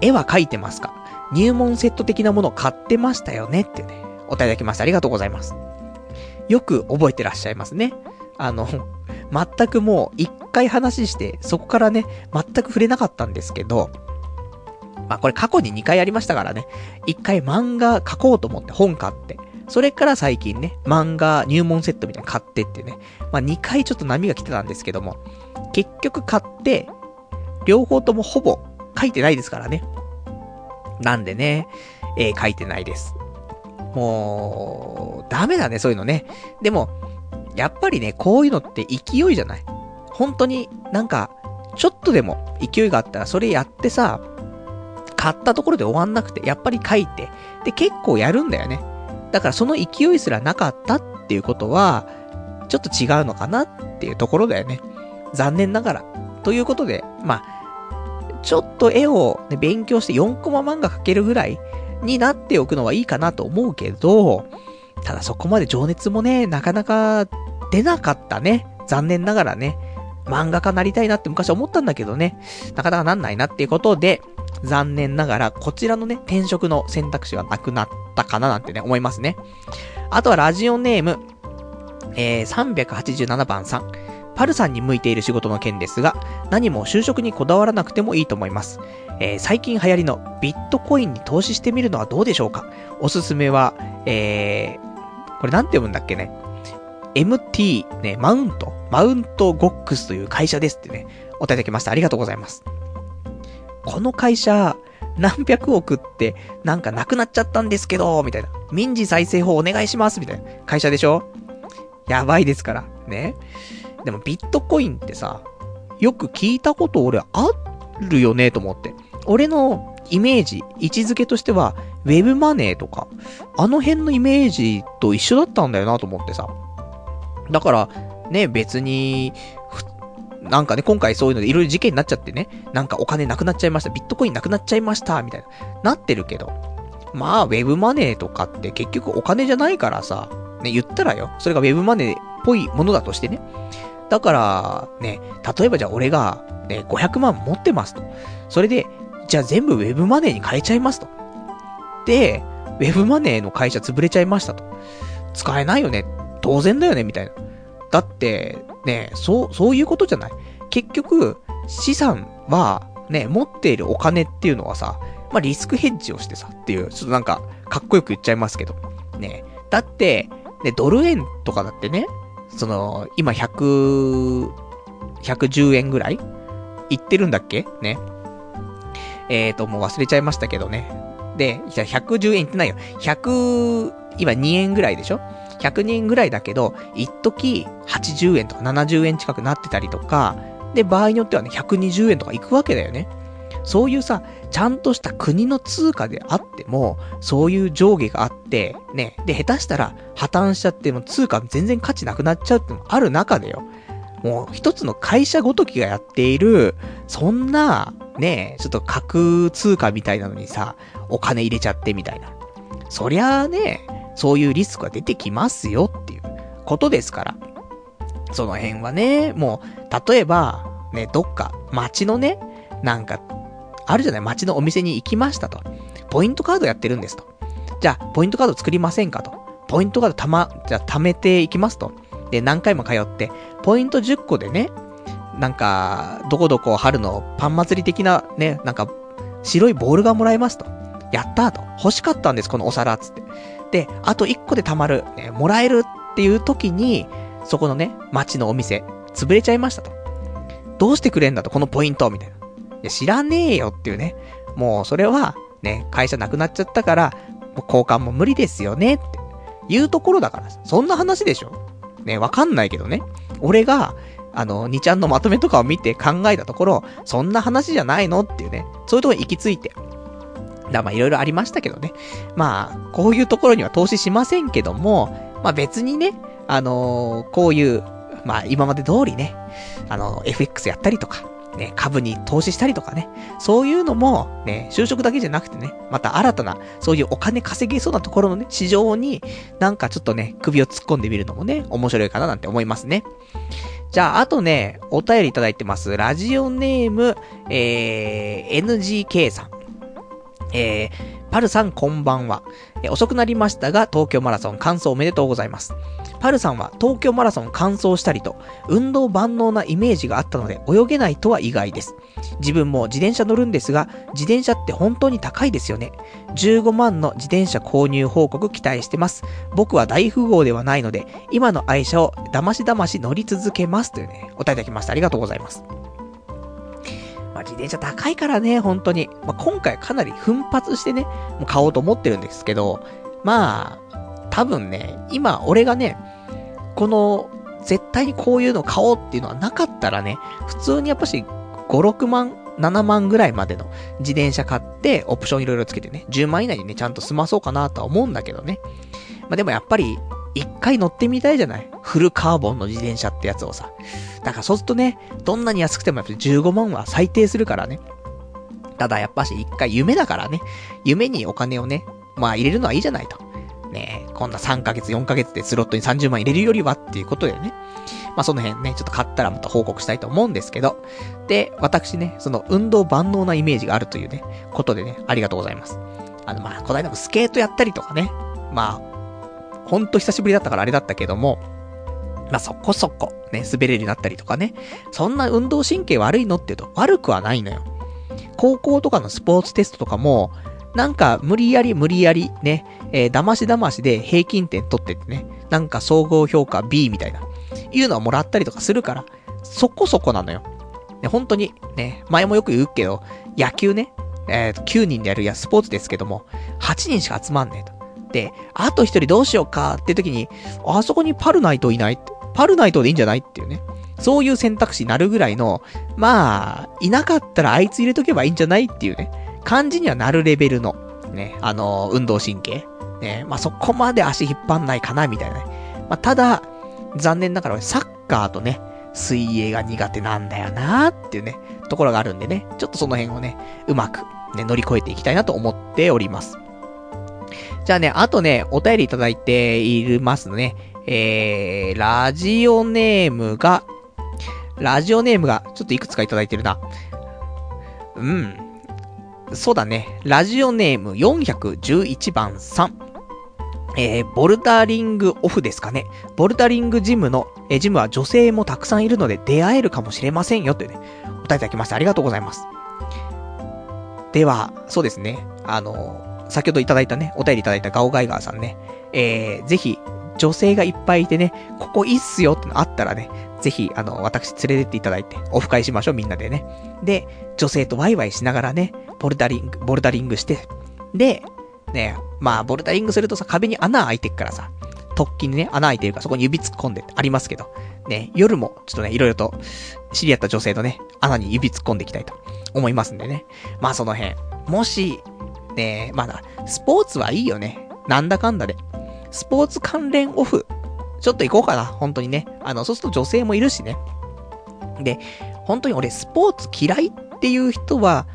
絵は描いてますか？入門セット的なものを買ってましたよねってね、お答えいただきましてありがとうございます。よく覚えてらっしゃいますね。あの、全くもう一回話して、そこからね、全く触れなかったんですけど、まあこれ過去に2回ありましたからね、1回漫画書こうと思って本買って、それから最近ね、漫画入門セットみたいなの買ってってね、まあ2回ちょっと波が来てたんですけども、結局買って、両方ともほぼ書いてないですからね。なんでね、えー、書いてないです。もう、ダメだね、そういうのね。でも、やっぱりね、こういうのって勢いじゃない？本当になんか、ちょっとでも勢いがあったらそれやってさ、買ったところで終わんなくて、やっぱり書いて、で、結構やるんだよね。だからその勢いすらなかったっていうことは、ちょっと違うのかなっていうところだよね。残念ながら。ということで、まあ、ちょっと絵を、ね、勉強して4コマ漫画描けるぐらいになっておくのはいいかなと思うけど、ただそこまで情熱もね、なかなか出なかったね。残念ながらね。漫画家なりたいなって昔思ったんだけどね、なかなかなんないなっていうことで、残念ながらこちらのね、転職の選択肢はなくなったかななんてね、思いますね。あとはラジオネーム、えー、387番さん。パルさんに向いている仕事の件ですが、何も就職にこだわらなくてもいいと思います。えー、最近流行りのビットコインに投資してみるのはどうでしょうか？おすすめは、えー、これなんて読むんだっけね？MT、ね、マウント、マウントゴックスという会社ですってね、お答えいただきました。ありがとうございます。この会社、何百億ってなんかなくなっちゃったんですけど、みたいな。民事再生法お願いします、みたいな会社でしょ？やばいですから。ね。でもビットコインってさ、よく聞いたこと俺あるよねと思って。俺のイメージ、位置づけとしては、ウェブマネーとか、あの辺のイメージと一緒だったんだよなと思ってさ。だから、ね、別に、なんかね、今回そういうのでいろいろ事件になっちゃってね、なんかお金なくなっちゃいました、ビットコインなくなっちゃいました、みたいな、なってるけど。まあ、ウェブマネーとかって結局お金じゃないからさ、ね、言ったらよ、それがウェブマネーっぽいものだとしてね。だから、ね、例えばじゃあ俺が、ね、500万持ってますと。それで、じゃあ全部ウェブマネーに変えちゃいますと。で、ウェブマネーの会社潰れちゃいましたと。使えないよね。当然だよね、みたいな。だって、ね、そう、そういうことじゃない。結局、資産は、ね、持っているお金っていうのはさ、まあ、リスクヘッジをしてさ、っていう、ちょっとなんか、かっこよく言っちゃいますけど。ね。だって、ね、ドル円とかだってね、その、今100、110円ぐらい？いってるんだっけ？ね。えーと、もう忘れちゃいましたけどね。で、じゃ110円いってないよ。100、今2円ぐらいでしょ ?102 円ぐらいだけど、一時80円とか70円近くなってたりとか、で、場合によってはね、120円とか行くわけだよね。そういうさ、ちゃんとした国の通貨であっても、そういう上下があって、ね、で、下手したら破綻しちゃっても通貨全然価値なくなっちゃうってのもある中でよ。もう一つの会社ごときがやっている、そんな、ね、ちょっと架空通貨みたいなのにさ、お金入れちゃってみたいな。そりゃあね、そういうリスクが出てきますよっていうことですから。その辺はね、もう、例えば、ね、どっか、街のね、なんか、あるじゃない？街のお店に行きましたと。ポイントカードやってるんですと。じゃあ、ポイントカード作りませんかと。ポイントカードたま、じゃあ貯めていきますと。で、何回も通って、ポイント10個でね、なんか、どこどこ春のパン祭り的なね、なんか、白いボールがもらえますと。やったーと。欲しかったんです、このお皿、つって。で、あと1個で貯まる、ね、もらえるっていう時に、そこのね、街のお店、潰れちゃいましたと。どうしてくれんだと、このポイント、みたいな。いや、知らねえよっていうね。もう、それは、ね、会社なくなっちゃったから、もう交換も無理ですよね、っていうところだから、そんな話でしょね、わかんないけどね。俺が、あの、2ちゃんのまとめとかを見て考えたところ、そんな話じゃないのっていうね、そういうとこに行き着いて。だまあいろいろありましたけどね。まあ、こういうところには投資しませんけども、まあ別にね、あのー、こういう、まあ今まで通りね、あの、FX やったりとか、ね、株に投資したりとかね、そういうのも、ね、就職だけじゃなくてね、また新たな、そういうお金稼げそうなところのね、市場に、なんかちょっとね、首を突っ込んでみるのもね、面白いかななんて思いますね。じゃあ、あとね、お便りいただいてます。ラジオネーム、えー、NGK さん。えー、パルさんこんばんは。え遅くなりましたが、東京マラソン完走おめでとうございます。パルさんは東京マラソン完走したりと、運動万能なイメージがあったので、泳げないとは意外です。自分も自転車乗るんですが、自転車って本当に高いですよね。15万の自転車購入報告期待してます。僕は大富豪ではないので、今の愛車をだましだまし乗り続けます。というね、お答えいただきました。ありがとうございます。まあ、自転車高いからね、本当に。まあ、今回かなり奮発してね、もう買おうと思ってるんですけど、まあ、多分ね、今俺がね、この、絶対にこういうの買おうっていうのはなかったらね、普通にやっぱし5、6万、7万ぐらいまでの自転車買って、オプションいろいろつけてね、10万以内にね、ちゃんと済まそうかなとは思うんだけどね。まあでもやっぱり、一回乗ってみたいじゃない？フルカーボンの自転車ってやつをさ。だからそうするとね、どんなに安くてもやっぱり15万は最低するからね。ただやっぱし一回夢だからね、夢にお金をね、まあ入れるのはいいじゃないと。ねこんな3ヶ月、4ヶ月でスロットに30万入れるよりはっていうことでね。まあその辺ね、ちょっと買ったらまた報告したいと思うんですけど。で、私ね、その運動万能なイメージがあるというね、ことでね、ありがとうございます。あのまあ、こないだもスケートやったりとかね、まあ、ほんと久しぶりだったからあれだったけども、まあそこそこ、ね、滑れるようになったりとかね。そんな運動神経悪いのって言うと悪くはないのよ。高校とかのスポーツテストとかも、なんか無理やり無理やりね、えー、騙し騙しで平均点取ってってね、なんか総合評価 B みたいな、いうのはもらったりとかするから、そこそこなのよ。ね、本当に、ね、前もよく言うけど、野球ね、えー、9人でやるやスポーツですけども、8人しか集まんねえと。で、あと1人どうしようかって時に、あそこにパルナイトいない。パルナイトでいいんじゃないっていうね。そういう選択肢になるぐらいの、まあ、いなかったらあいつ入れとけばいいんじゃないっていうね、感じにはなるレベルの、ね、あの、運動神経。ね、まあそこまで足引っ張んないかな、みたいなね。まあただ、残念ながらサッカーとね、水泳が苦手なんだよなーっていうね、ところがあるんでね、ちょっとその辺をね、うまく、ね、乗り越えていきたいなと思っております。じゃあね、あとね、お便りいただいていますね。えー、ラジオネームが、ラジオネームが、ちょっといくつかいただいてるな。うん。そうだね。ラジオネーム411番3。えー、ボルダリングオフですかね。ボルダリングジムの、えー、ジムは女性もたくさんいるので出会えるかもしれませんよ。というね、お答えいただきましてありがとうございます。では、そうですね。あの、先ほどいただいたね、お便りいただいたガオガイガーさんね。えー、ぜひ、女性がいっぱいいてね、ここいいっすよってのあったらね、ぜひ、あの、私連れてっていただいて、オフ会しましょう、みんなでね。で、女性とワイワイしながらね、ボルダリング、ボルダリングして、で、ね、まあ、ボルダリングするとさ、壁に穴開いてっからさ、突起にね、穴開いてるからそこに指突っ込んでありますけど、ね、夜もちょっとね、いろいろと知り合った女性とね、穴に指突っ込んでいきたいと思いますんでね。まあその辺、もし、ね、まだ、スポーツはいいよね。なんだかんだで。スポーツ関連オフ、ちょっと行こうかな、本当にね。あの、そうすると女性もいるしね。で、本当に俺スポーツ嫌いっていう人は、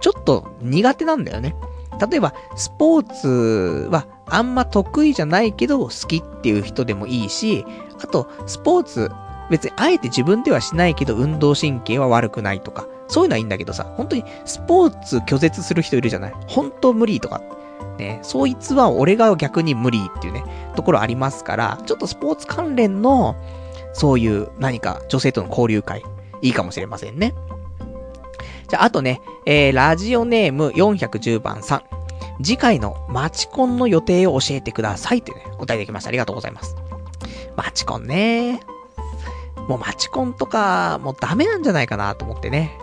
ちょっと苦手なんだよね。例えば、スポーツはあんま得意じゃないけど好きっていう人でもいいし、あと、スポーツ、別にあえて自分ではしないけど運動神経は悪くないとか、そういうのはいいんだけどさ、本当にスポーツ拒絶する人いるじゃない？本当無理とか。ね、そいつは俺が逆に無理っていうね、ところありますから、ちょっとスポーツ関連の、そういう何か女性との交流会、いいかもしれませんね。じゃあ、あとね、えー、ラジオネーム410番さん。次回のマチコンの予定を教えてくださいってね、お答えできました。ありがとうございます。マチコンね。もうマチコンとか、もうダメなんじゃないかなと思ってね。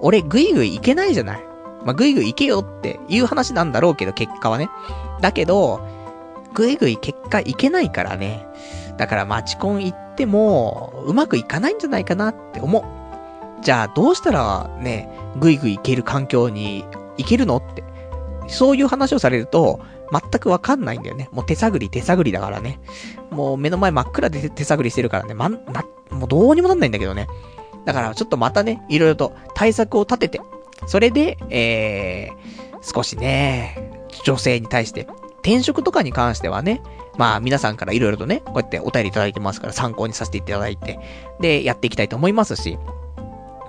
俺、ぐいぐい行けないじゃない。まあ、ぐいぐい行けよっていう話なんだろうけど、結果はね。だけど、ぐいぐい結果行けないからね。だからマチコン行っても、うまくいかないんじゃないかなって思う。じゃあ、どうしたらね、ぐいぐい行ける環境に行けるのって。そういう話をされると、全くわかんないんだよね。もう手探り手探りだからね。もう目の前真っ暗で手探りしてるからね。ま、な、もうどうにもなんないんだけどね。だからちょっとまたね、いろいろと対策を立てて、それで、えー、少しね、女性に対して、転職とかに関してはね、まあ皆さんからいろいろとね、こうやってお便りいただいてますから参考にさせていただいて、で、やっていきたいと思いますし、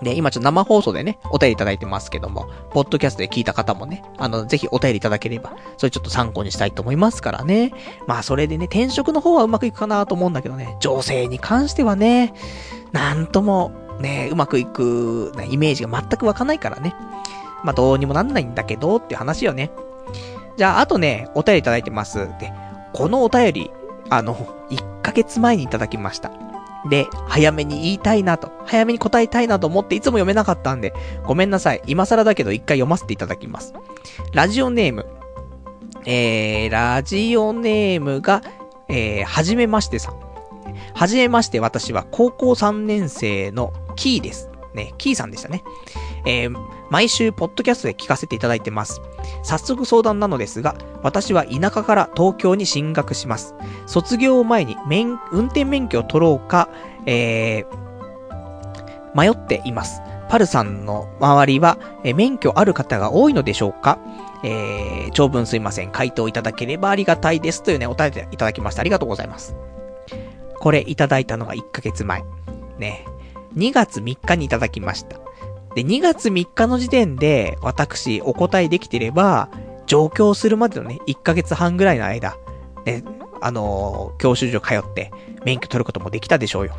で、今ちょっと生放送でね、お便りいただいてますけども、ポッドキャストで聞いた方もね、あの、ぜひお便りいただければ、それちょっと参考にしたいと思いますからね。まあそれでね、転職の方はうまくいくかなと思うんだけどね、女性に関してはね、なんとも、ね、うまくいく、ね、イメージが全く湧かないからね。まあどうにもなんないんだけどって話よね。じゃあ、あとね、お便りいただいてます。で、このお便り、あの、1ヶ月前にいただきました。で、早めに言いたいなと、早めに答えたいなと思っていつも読めなかったんで、ごめんなさい。今更だけど一回読ませていただきます。ラジオネーム。えー、ラジオネームが、えー、はじめましてさん。はじめまして私は高校3年生のキーです。ね、キーさんでしたね。えー、毎週ポッドキャストで聞かせていただいてます。早速相談なのですが、私は田舎から東京に進学します。卒業を前に免、運転免許を取ろうか、えー、迷っています。パルさんの周りは、え免許ある方が多いのでしょうか？えー、長文すいません。回答いただければありがたいです。というね、お便りいただきました。ありがとうございます。これいただいたのが1ヶ月前。ね。2月3日にいただきました。で、2月3日の時点で、私、お答えできてれば、上京するまでのね、1ヶ月半ぐらいの間、ね、あのー、教習所通って、免許取ることもできたでしょうよ。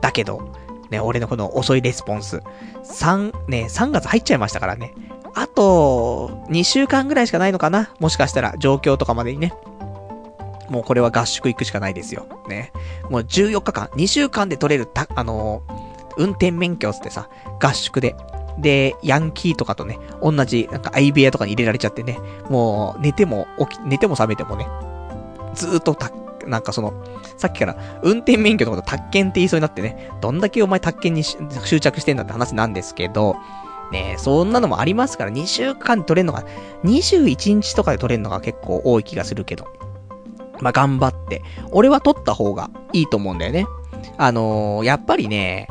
だけど、ね、俺のこの遅いレスポンス、3、ね、3月入っちゃいましたからね。あと、2週間ぐらいしかないのかなもしかしたら、上京とかまでにね。もうこれは合宿行くしかないですよ。ね。もう14日間、2週間で取れるた、あのー運転免許つってさ、合宿で。で、ヤンキーとかとね、同じ、なんか相部屋とかに入れられちゃってね、もう、寝ても、起き、寝ても覚めてもね、ずーっとた、なんかその、さっきから運転免許のこと宅建って言いそうになってね、どんだけお前宅建に執着してんだって話なんですけど、ねそんなのもありますから、2週間取れるのが、21日とかで取れるのが結構多い気がするけど。まあ、頑張って。俺は取った方がいいと思うんだよね。あのー、やっぱりね、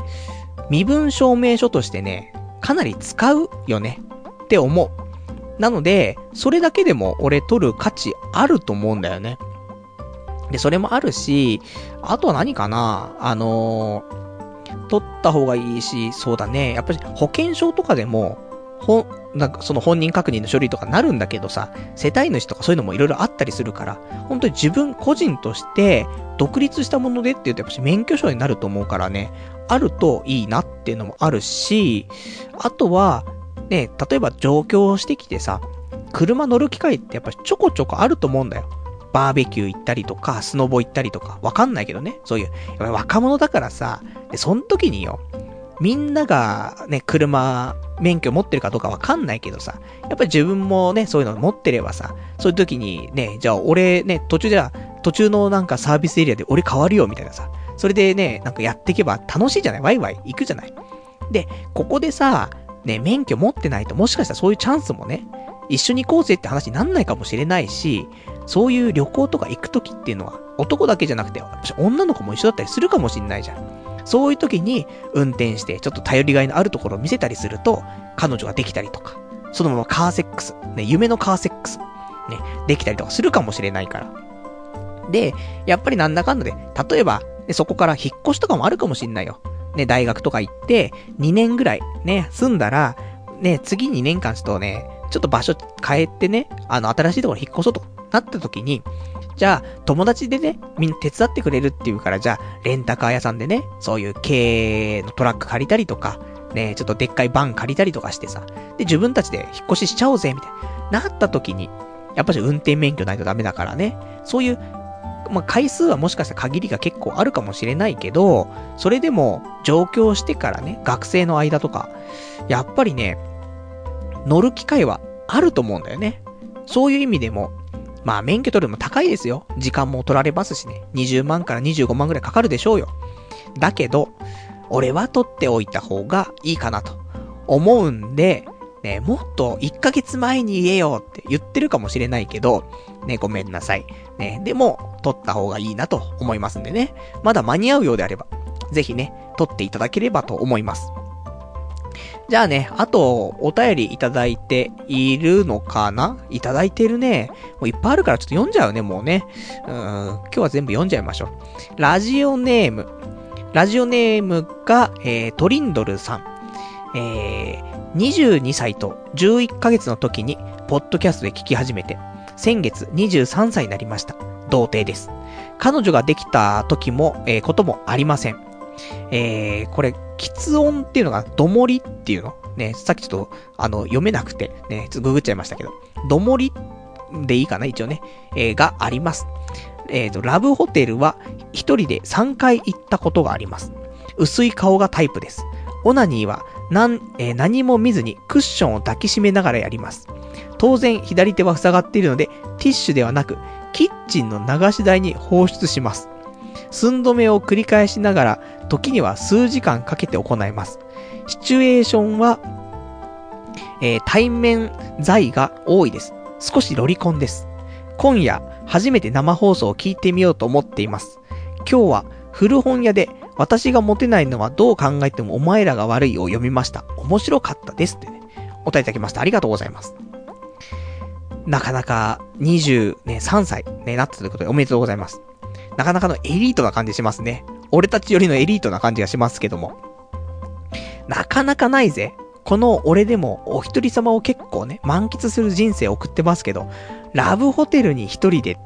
身分証明書としてね、かなり使うよねって思う。なので、それだけでも俺取る価値あると思うんだよね。で、それもあるし、あとは何かな？あのー、取った方がいいし、そうだね。やっぱり保険証とかでも、ほ、なんかその本人確認の書類とかなるんだけどさ、世帯主とかそういうのもいろいろあったりするから、本当に自分個人として独立したものでって言うとやっぱし免許証になると思うからね、あるといいなっていうのもあるし、あとは、ね、例えば上京してきてさ、車乗る機会ってやっぱちょこちょこあると思うんだよ。バーベキュー行ったりとか、スノボ行ったりとか、わかんないけどね。そういう、若者だからさ、で、その時によ、みんながね、車、免許持ってるかどうかわかんないけどさ、やっぱり自分もね、そういうの持ってればさ、そういう時にね、じゃあ俺ね、途中じゃ、途中のなんかサービスエリアで俺変わるよみたいなさ、それでね、なんかやっていけば楽しいじゃない？ワイワイ行くじゃない？で、ここでさ、ね、免許持ってないともしかしたらそういうチャンスもね、一緒に行こうぜって話になんないかもしれないし、そういう旅行とか行くときっていうのは、男だけじゃなくて、女の子も一緒だったりするかもしんないじゃん。そういう時に運転してちょっと頼りがいのあるところを見せたりすると、彼女ができたりとか、そのままカーセックス、ね、夢のカーセックス、ね、できたりとかするかもしれないから。で、やっぱりなんだかんだで、例えば、ね、そこから引っ越しとかもあるかもしんないよ。ね、大学とか行って、2年ぐらい、ね、住んだら、ね、次2年間ちょっとね、ちょっと場所変えてね、あの、新しいところ引っ越そうとなった時に、じゃあ、友達でね、みんな手伝ってくれるっていうから、じゃあ、レンタカー屋さんでね、そういう軽のトラック借りたりとか、ね、ちょっとでっかいバン借りたりとかしてさ、で、自分たちで引っ越ししちゃおうぜ、みたいな。なった時に、やっぱし運転免許ないとダメだからね、そういう、まあ、回数はもしかしたら限りが結構あるかもしれないけど、それでも、上京してからね、学生の間とか、やっぱりね、乗る機会はあると思うんだよね。そういう意味でも、まあ免許取るのも高いですよ。時間も取られますしね。20万から25万ぐらいかかるでしょうよ。だけど、俺は取っておいた方がいいかなと思うんで、ね、もっと1ヶ月前に言えよって言ってるかもしれないけど、ね、ごめんなさい。ね、でも、取った方がいいなと思いますんでね。まだ間に合うようであれば、ぜひね、取っていただければと思います。じゃあね、あと、お便りいただいているのかな？いただいてるね。もういっぱいあるからちょっと読んじゃうね、もうね。うん、今日は全部読んじゃいましょう。ラジオネーム。ラジオネームが、えー、トリンドルさん。えー、22歳と11ヶ月の時に、ポッドキャストで聞き始めて、先月23歳になりました。童貞です。彼女ができた時も、えー、こともありません。えー、これ、喫音っていうのが、どもりっていうの？ね、さっきちょっと、あの、読めなくて、ね、ちょっとググっちゃいましたけど、どもりでいいかな？一応ね、えー、があります。えっ、ー、と、ラブホテルは、一人で3回行ったことがあります。薄い顔がタイプです。オナニーは、なん、えー、何も見ずにクッションを抱きしめながらやります。当然、左手は塞がっているので、ティッシュではなく、キッチンの流し台に放出します。寸止めを繰り返しながら、時には数時間かけて行います。シチュエーションは、えー、対面在が多いです。少しロリコンです。今夜、初めて生放送を聞いてみようと思っています。今日は、古本屋で、私がモテないのはどう考えてもお前らが悪いを読みました。面白かったですってね。お答えいただきました。ありがとうございます。なかなか23、ね、歳、ね、なったということでおめでとうございます。なかなかのエリートな感じしますね。俺たちよりのエリートな感じがしますけども。なかなかないぜ。この俺でもお一人様を結構ね、満喫する人生送ってますけど、ラブホテルに一人で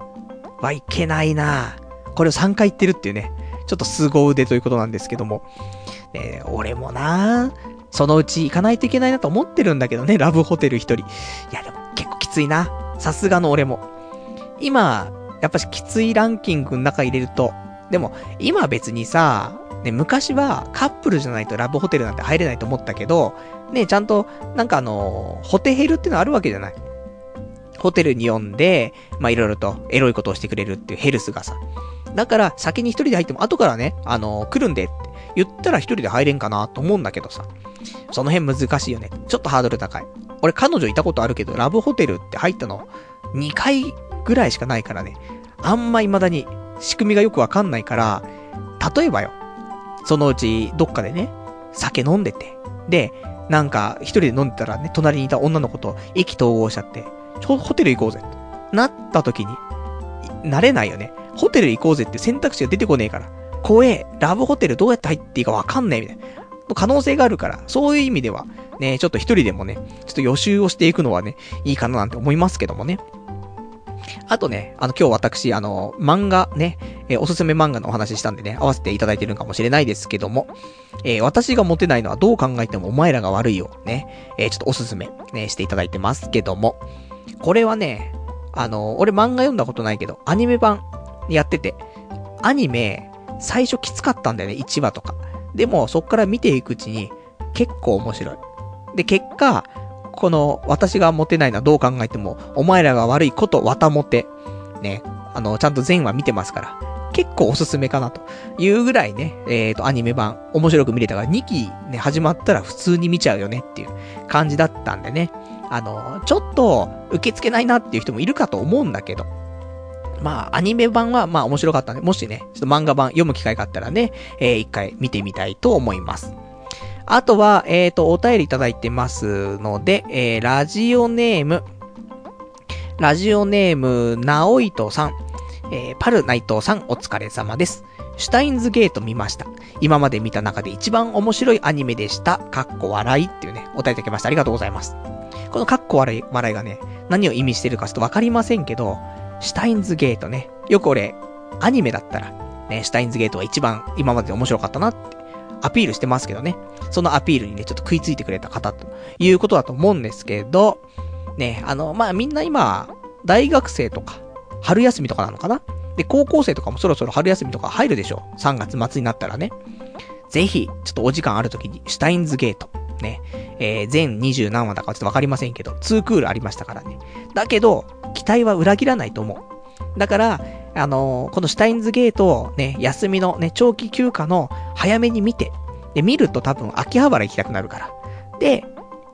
はいけないなこれを3回言ってるっていうね、ちょっと凄腕ということなんですけども。ね、俺もなそのうち行かないといけないなと思ってるんだけどね、ラブホテル一人。いやでも結構きついな。さすがの俺も。今、やっぱしきついランキングの中入れると、でも、今別にさ、ね、昔はカップルじゃないとラブホテルなんて入れないと思ったけど、ね、ちゃんと、なんかあの、ホテヘルってのあるわけじゃない。ホテルに呼んで、まあ、いろいろとエロいことをしてくれるっていうヘルスがさ。だから、先に一人で入っても後からね、あの、来るんでって言ったら一人で入れんかなと思うんだけどさ。その辺難しいよね。ちょっとハードル高い。俺彼女いたことあるけど、ラブホテルって入ったの2回ぐらいしかないからね。あんま未だに仕組みがよくわかんないから、例えばよ、そのうちどっかでね、酒飲んでて、で、なんか一人で飲んでたらね、隣にいた女の子と意気投合しちゃって、ちょ、ホテル行こうぜ、となった時に、なれないよね。ホテル行こうぜって選択肢が出てこねえから。怖え、ラブホテルどうやって入っていいかわかんないみたいな。可能性があるから、そういう意味では、ね、ちょっと一人でもね、ちょっと予習をしていくのはね、いいかななんて思いますけどもね。あとね、あの、今日私、あの、漫画ね、えー、おすすめ漫画のお話ししたんでね、合わせていただいてるかもしれないですけども、えー、私がモテないのはどう考えてもお前らが悪いよ、ね、えー、ちょっとおすすめ、ね、していただいてますけども、これはね、あの俺漫画読んだことないけど、アニメ版やってて、アニメ、最初きつかったんだよね、1話とか。でも、そっから見ていくうちに、結構面白い。で、結果、この、私がモテないのはどう考えても、お前らが悪いこと、わたモテ。ね、あの、ちゃんと全話見てますから、結構おすすめかなというぐらいね、えっ、ー、と、アニメ版、面白く見れたから、2期ね、始まったら普通に見ちゃうよねっていう感じだったんでね、あの、ちょっと、受け付けないなっていう人もいるかと思うんだけど、まあ、アニメ版は、まあ面白かったんで、もしね、ちょっと漫画版読む機会があったらね、えー、一回見てみたいと思います。あとは、えっ、ー、と、お便りいただいてますので、えー、ラジオネーム、ラジオネーム、ナオイトさん、えー、パルナイトさん、お疲れ様です。シュタインズゲート見ました。今まで見た中で一番面白いアニメでした。かっこ笑いっていうね、お便りいただきました。ありがとうございます。このかっこ笑い、笑いがね、何を意味してるかちょっとわかりませんけど、シュタインズゲートね。よく俺、アニメだったら、ね、シュタインズゲートは一番今までで面白かったなってアピールしてますけどね。そのアピールにね、ちょっと食いついてくれた方ということだと思うんですけど、ね、あの、まあ、みんな今、大学生とか、春休みとかなのかな？で、高校生とかもそろそろ春休みとか入るでしょ ?3 月末になったらね。ぜひ、ちょっとお時間ある時に、シュタインズゲート、ね、えー、全20何話だかちょっとわかりませんけど、2クールありましたからね。だけど、期待は裏切らないと思う。だから、あのー、このシュタインズゲートをね、休みのね、長期休暇の早めに見て、で、見ると多分秋葉原行きたくなるから。で、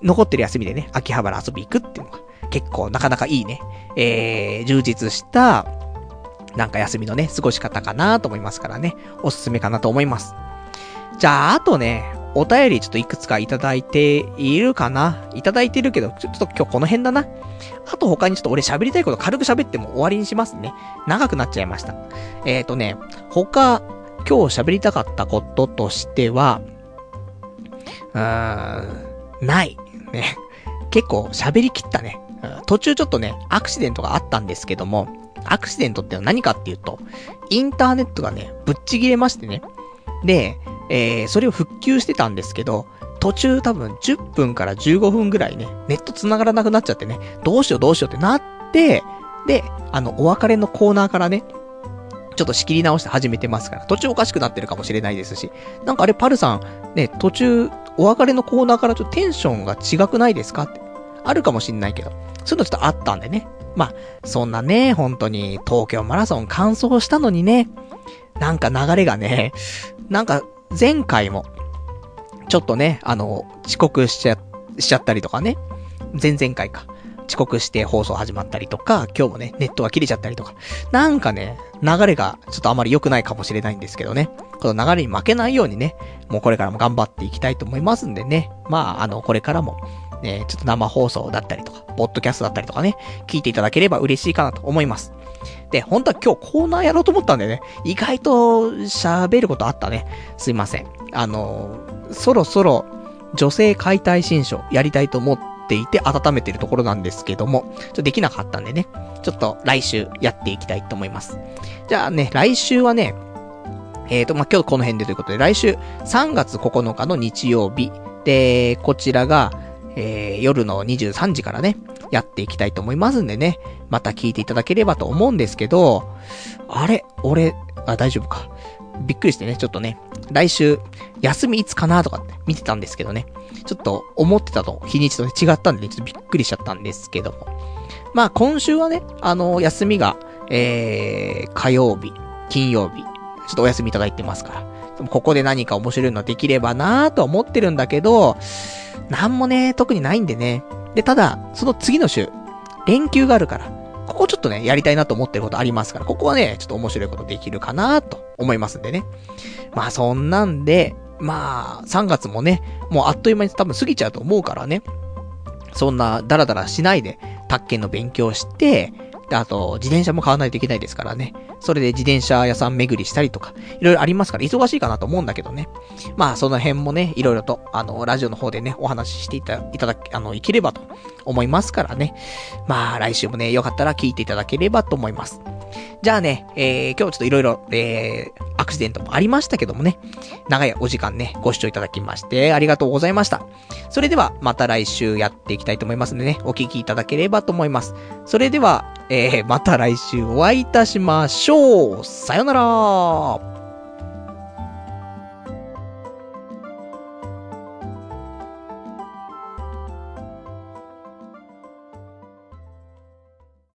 残ってる休みでね、秋葉原遊び行くっていうのが結構なかなかいいね、えー、充実した、なんか休みのね、過ごし方かなと思いますからね、おすすめかなと思います。じゃあ、あとね、お便りちょっといくつかいただいているかな？いただいてるけど、ちょっと今日この辺だな。あと他にちょっと俺喋りたいこと軽く喋っても終わりにしますね。長くなっちゃいました。えっ、ー、とね、他、今日喋りたかったこととしては、うーん、ない。ね。結構喋りきったね。途中ちょっとね、アクシデントがあったんですけども、アクシデントってのは何かっていうと、インターネットがね、ぶっちぎれましてね。で、えー、それを復旧してたんですけど、途中多分10分から15分ぐらいね、ネット繋がらなくなっちゃってね、どうしようどうしようってなって、で、あの、お別れのコーナーからね、ちょっと仕切り直して始めてますから、途中おかしくなってるかもしれないですし、なんかあれパルさん、ね、途中、お別れのコーナーからちょっとテンションが違くないですかって、あるかもしんないけど、そういうのちょっとあったんでね。まあ、そんなね、本当に東京マラソン完走したのにね、なんか流れがね、なんか前回も、ちょっとね、あの、遅刻しちゃ、しちゃったりとかね。前々回か。遅刻して放送始まったりとか、今日もね、ネットが切れちゃったりとか。なんかね、流れがちょっとあまり良くないかもしれないんですけどね。この流れに負けないようにね、もうこれからも頑張っていきたいと思いますんでね。まあ、あの、これからも、ね、ちょっと生放送だったりとか、ポッドキャストだったりとかね、聞いていただければ嬉しいかなと思います。で、本当は今日コーナーやろうと思ったんでね、意外と喋ることあったね。すいません。あのそろそろ女性解体新書やりたいと思っていて温めてるところなんですけども、ちょっとできなかったんでね、ちょっと来週やっていきたいと思います。じゃあね、来週はね、え、ー、と、まあ、今日この辺でということで、来週3月9日の日曜日、で、こちらが、えー、夜の23時からね、やっていきたいと思いますんでね、また聞いていただければと思うんですけど、あれ俺、あ、大丈夫か。びっくりしてね、ちょっとね、来週、休みいつかなとかって見てたんですけどね、ちょっと思ってたと日にちと、違ったんでね、ちょっとびっくりしちゃったんですけども。まあ今週はね、あの、休みが、えー、火曜日、金曜日、ちょっとお休みいただいてますから、ここで何か面白いのできればなーと思ってるんだけど、なんもね、特にないんでね。で、ただ、その次の週、連休があるから、ここちょっとね、やりたいなと思ってることありますから、ここはね、ちょっと面白いことできるかなと思いますんでね。まあそんなんで、まあ、3月もね、もうあっという間に多分過ぎちゃうと思うからね。そんな、ダラダラしないで、宅建の勉強して、で、あと、自転車も買わないといけないですからね。それで自転車屋さん巡りしたりとか、いろいろありますから、忙しいかなと思うんだけどね。まあ、その辺もね、いろいろと、あの、ラジオの方でね、お話ししていたいただき、あの、いければと思いますからね。まあ、来週もね、よかったら聞いていただければと思います。じゃあね、えー、今日ちょっといろいろ、えー、アクシデントもありましたけどもね、長いお時間ね、ご視聴いただきまして、ありがとうございました。それでは、また来週やっていきたいと思いますのでね、お聞きいただければと思います。それでは、えー、また来週お会いいたしましょうょう。さよなら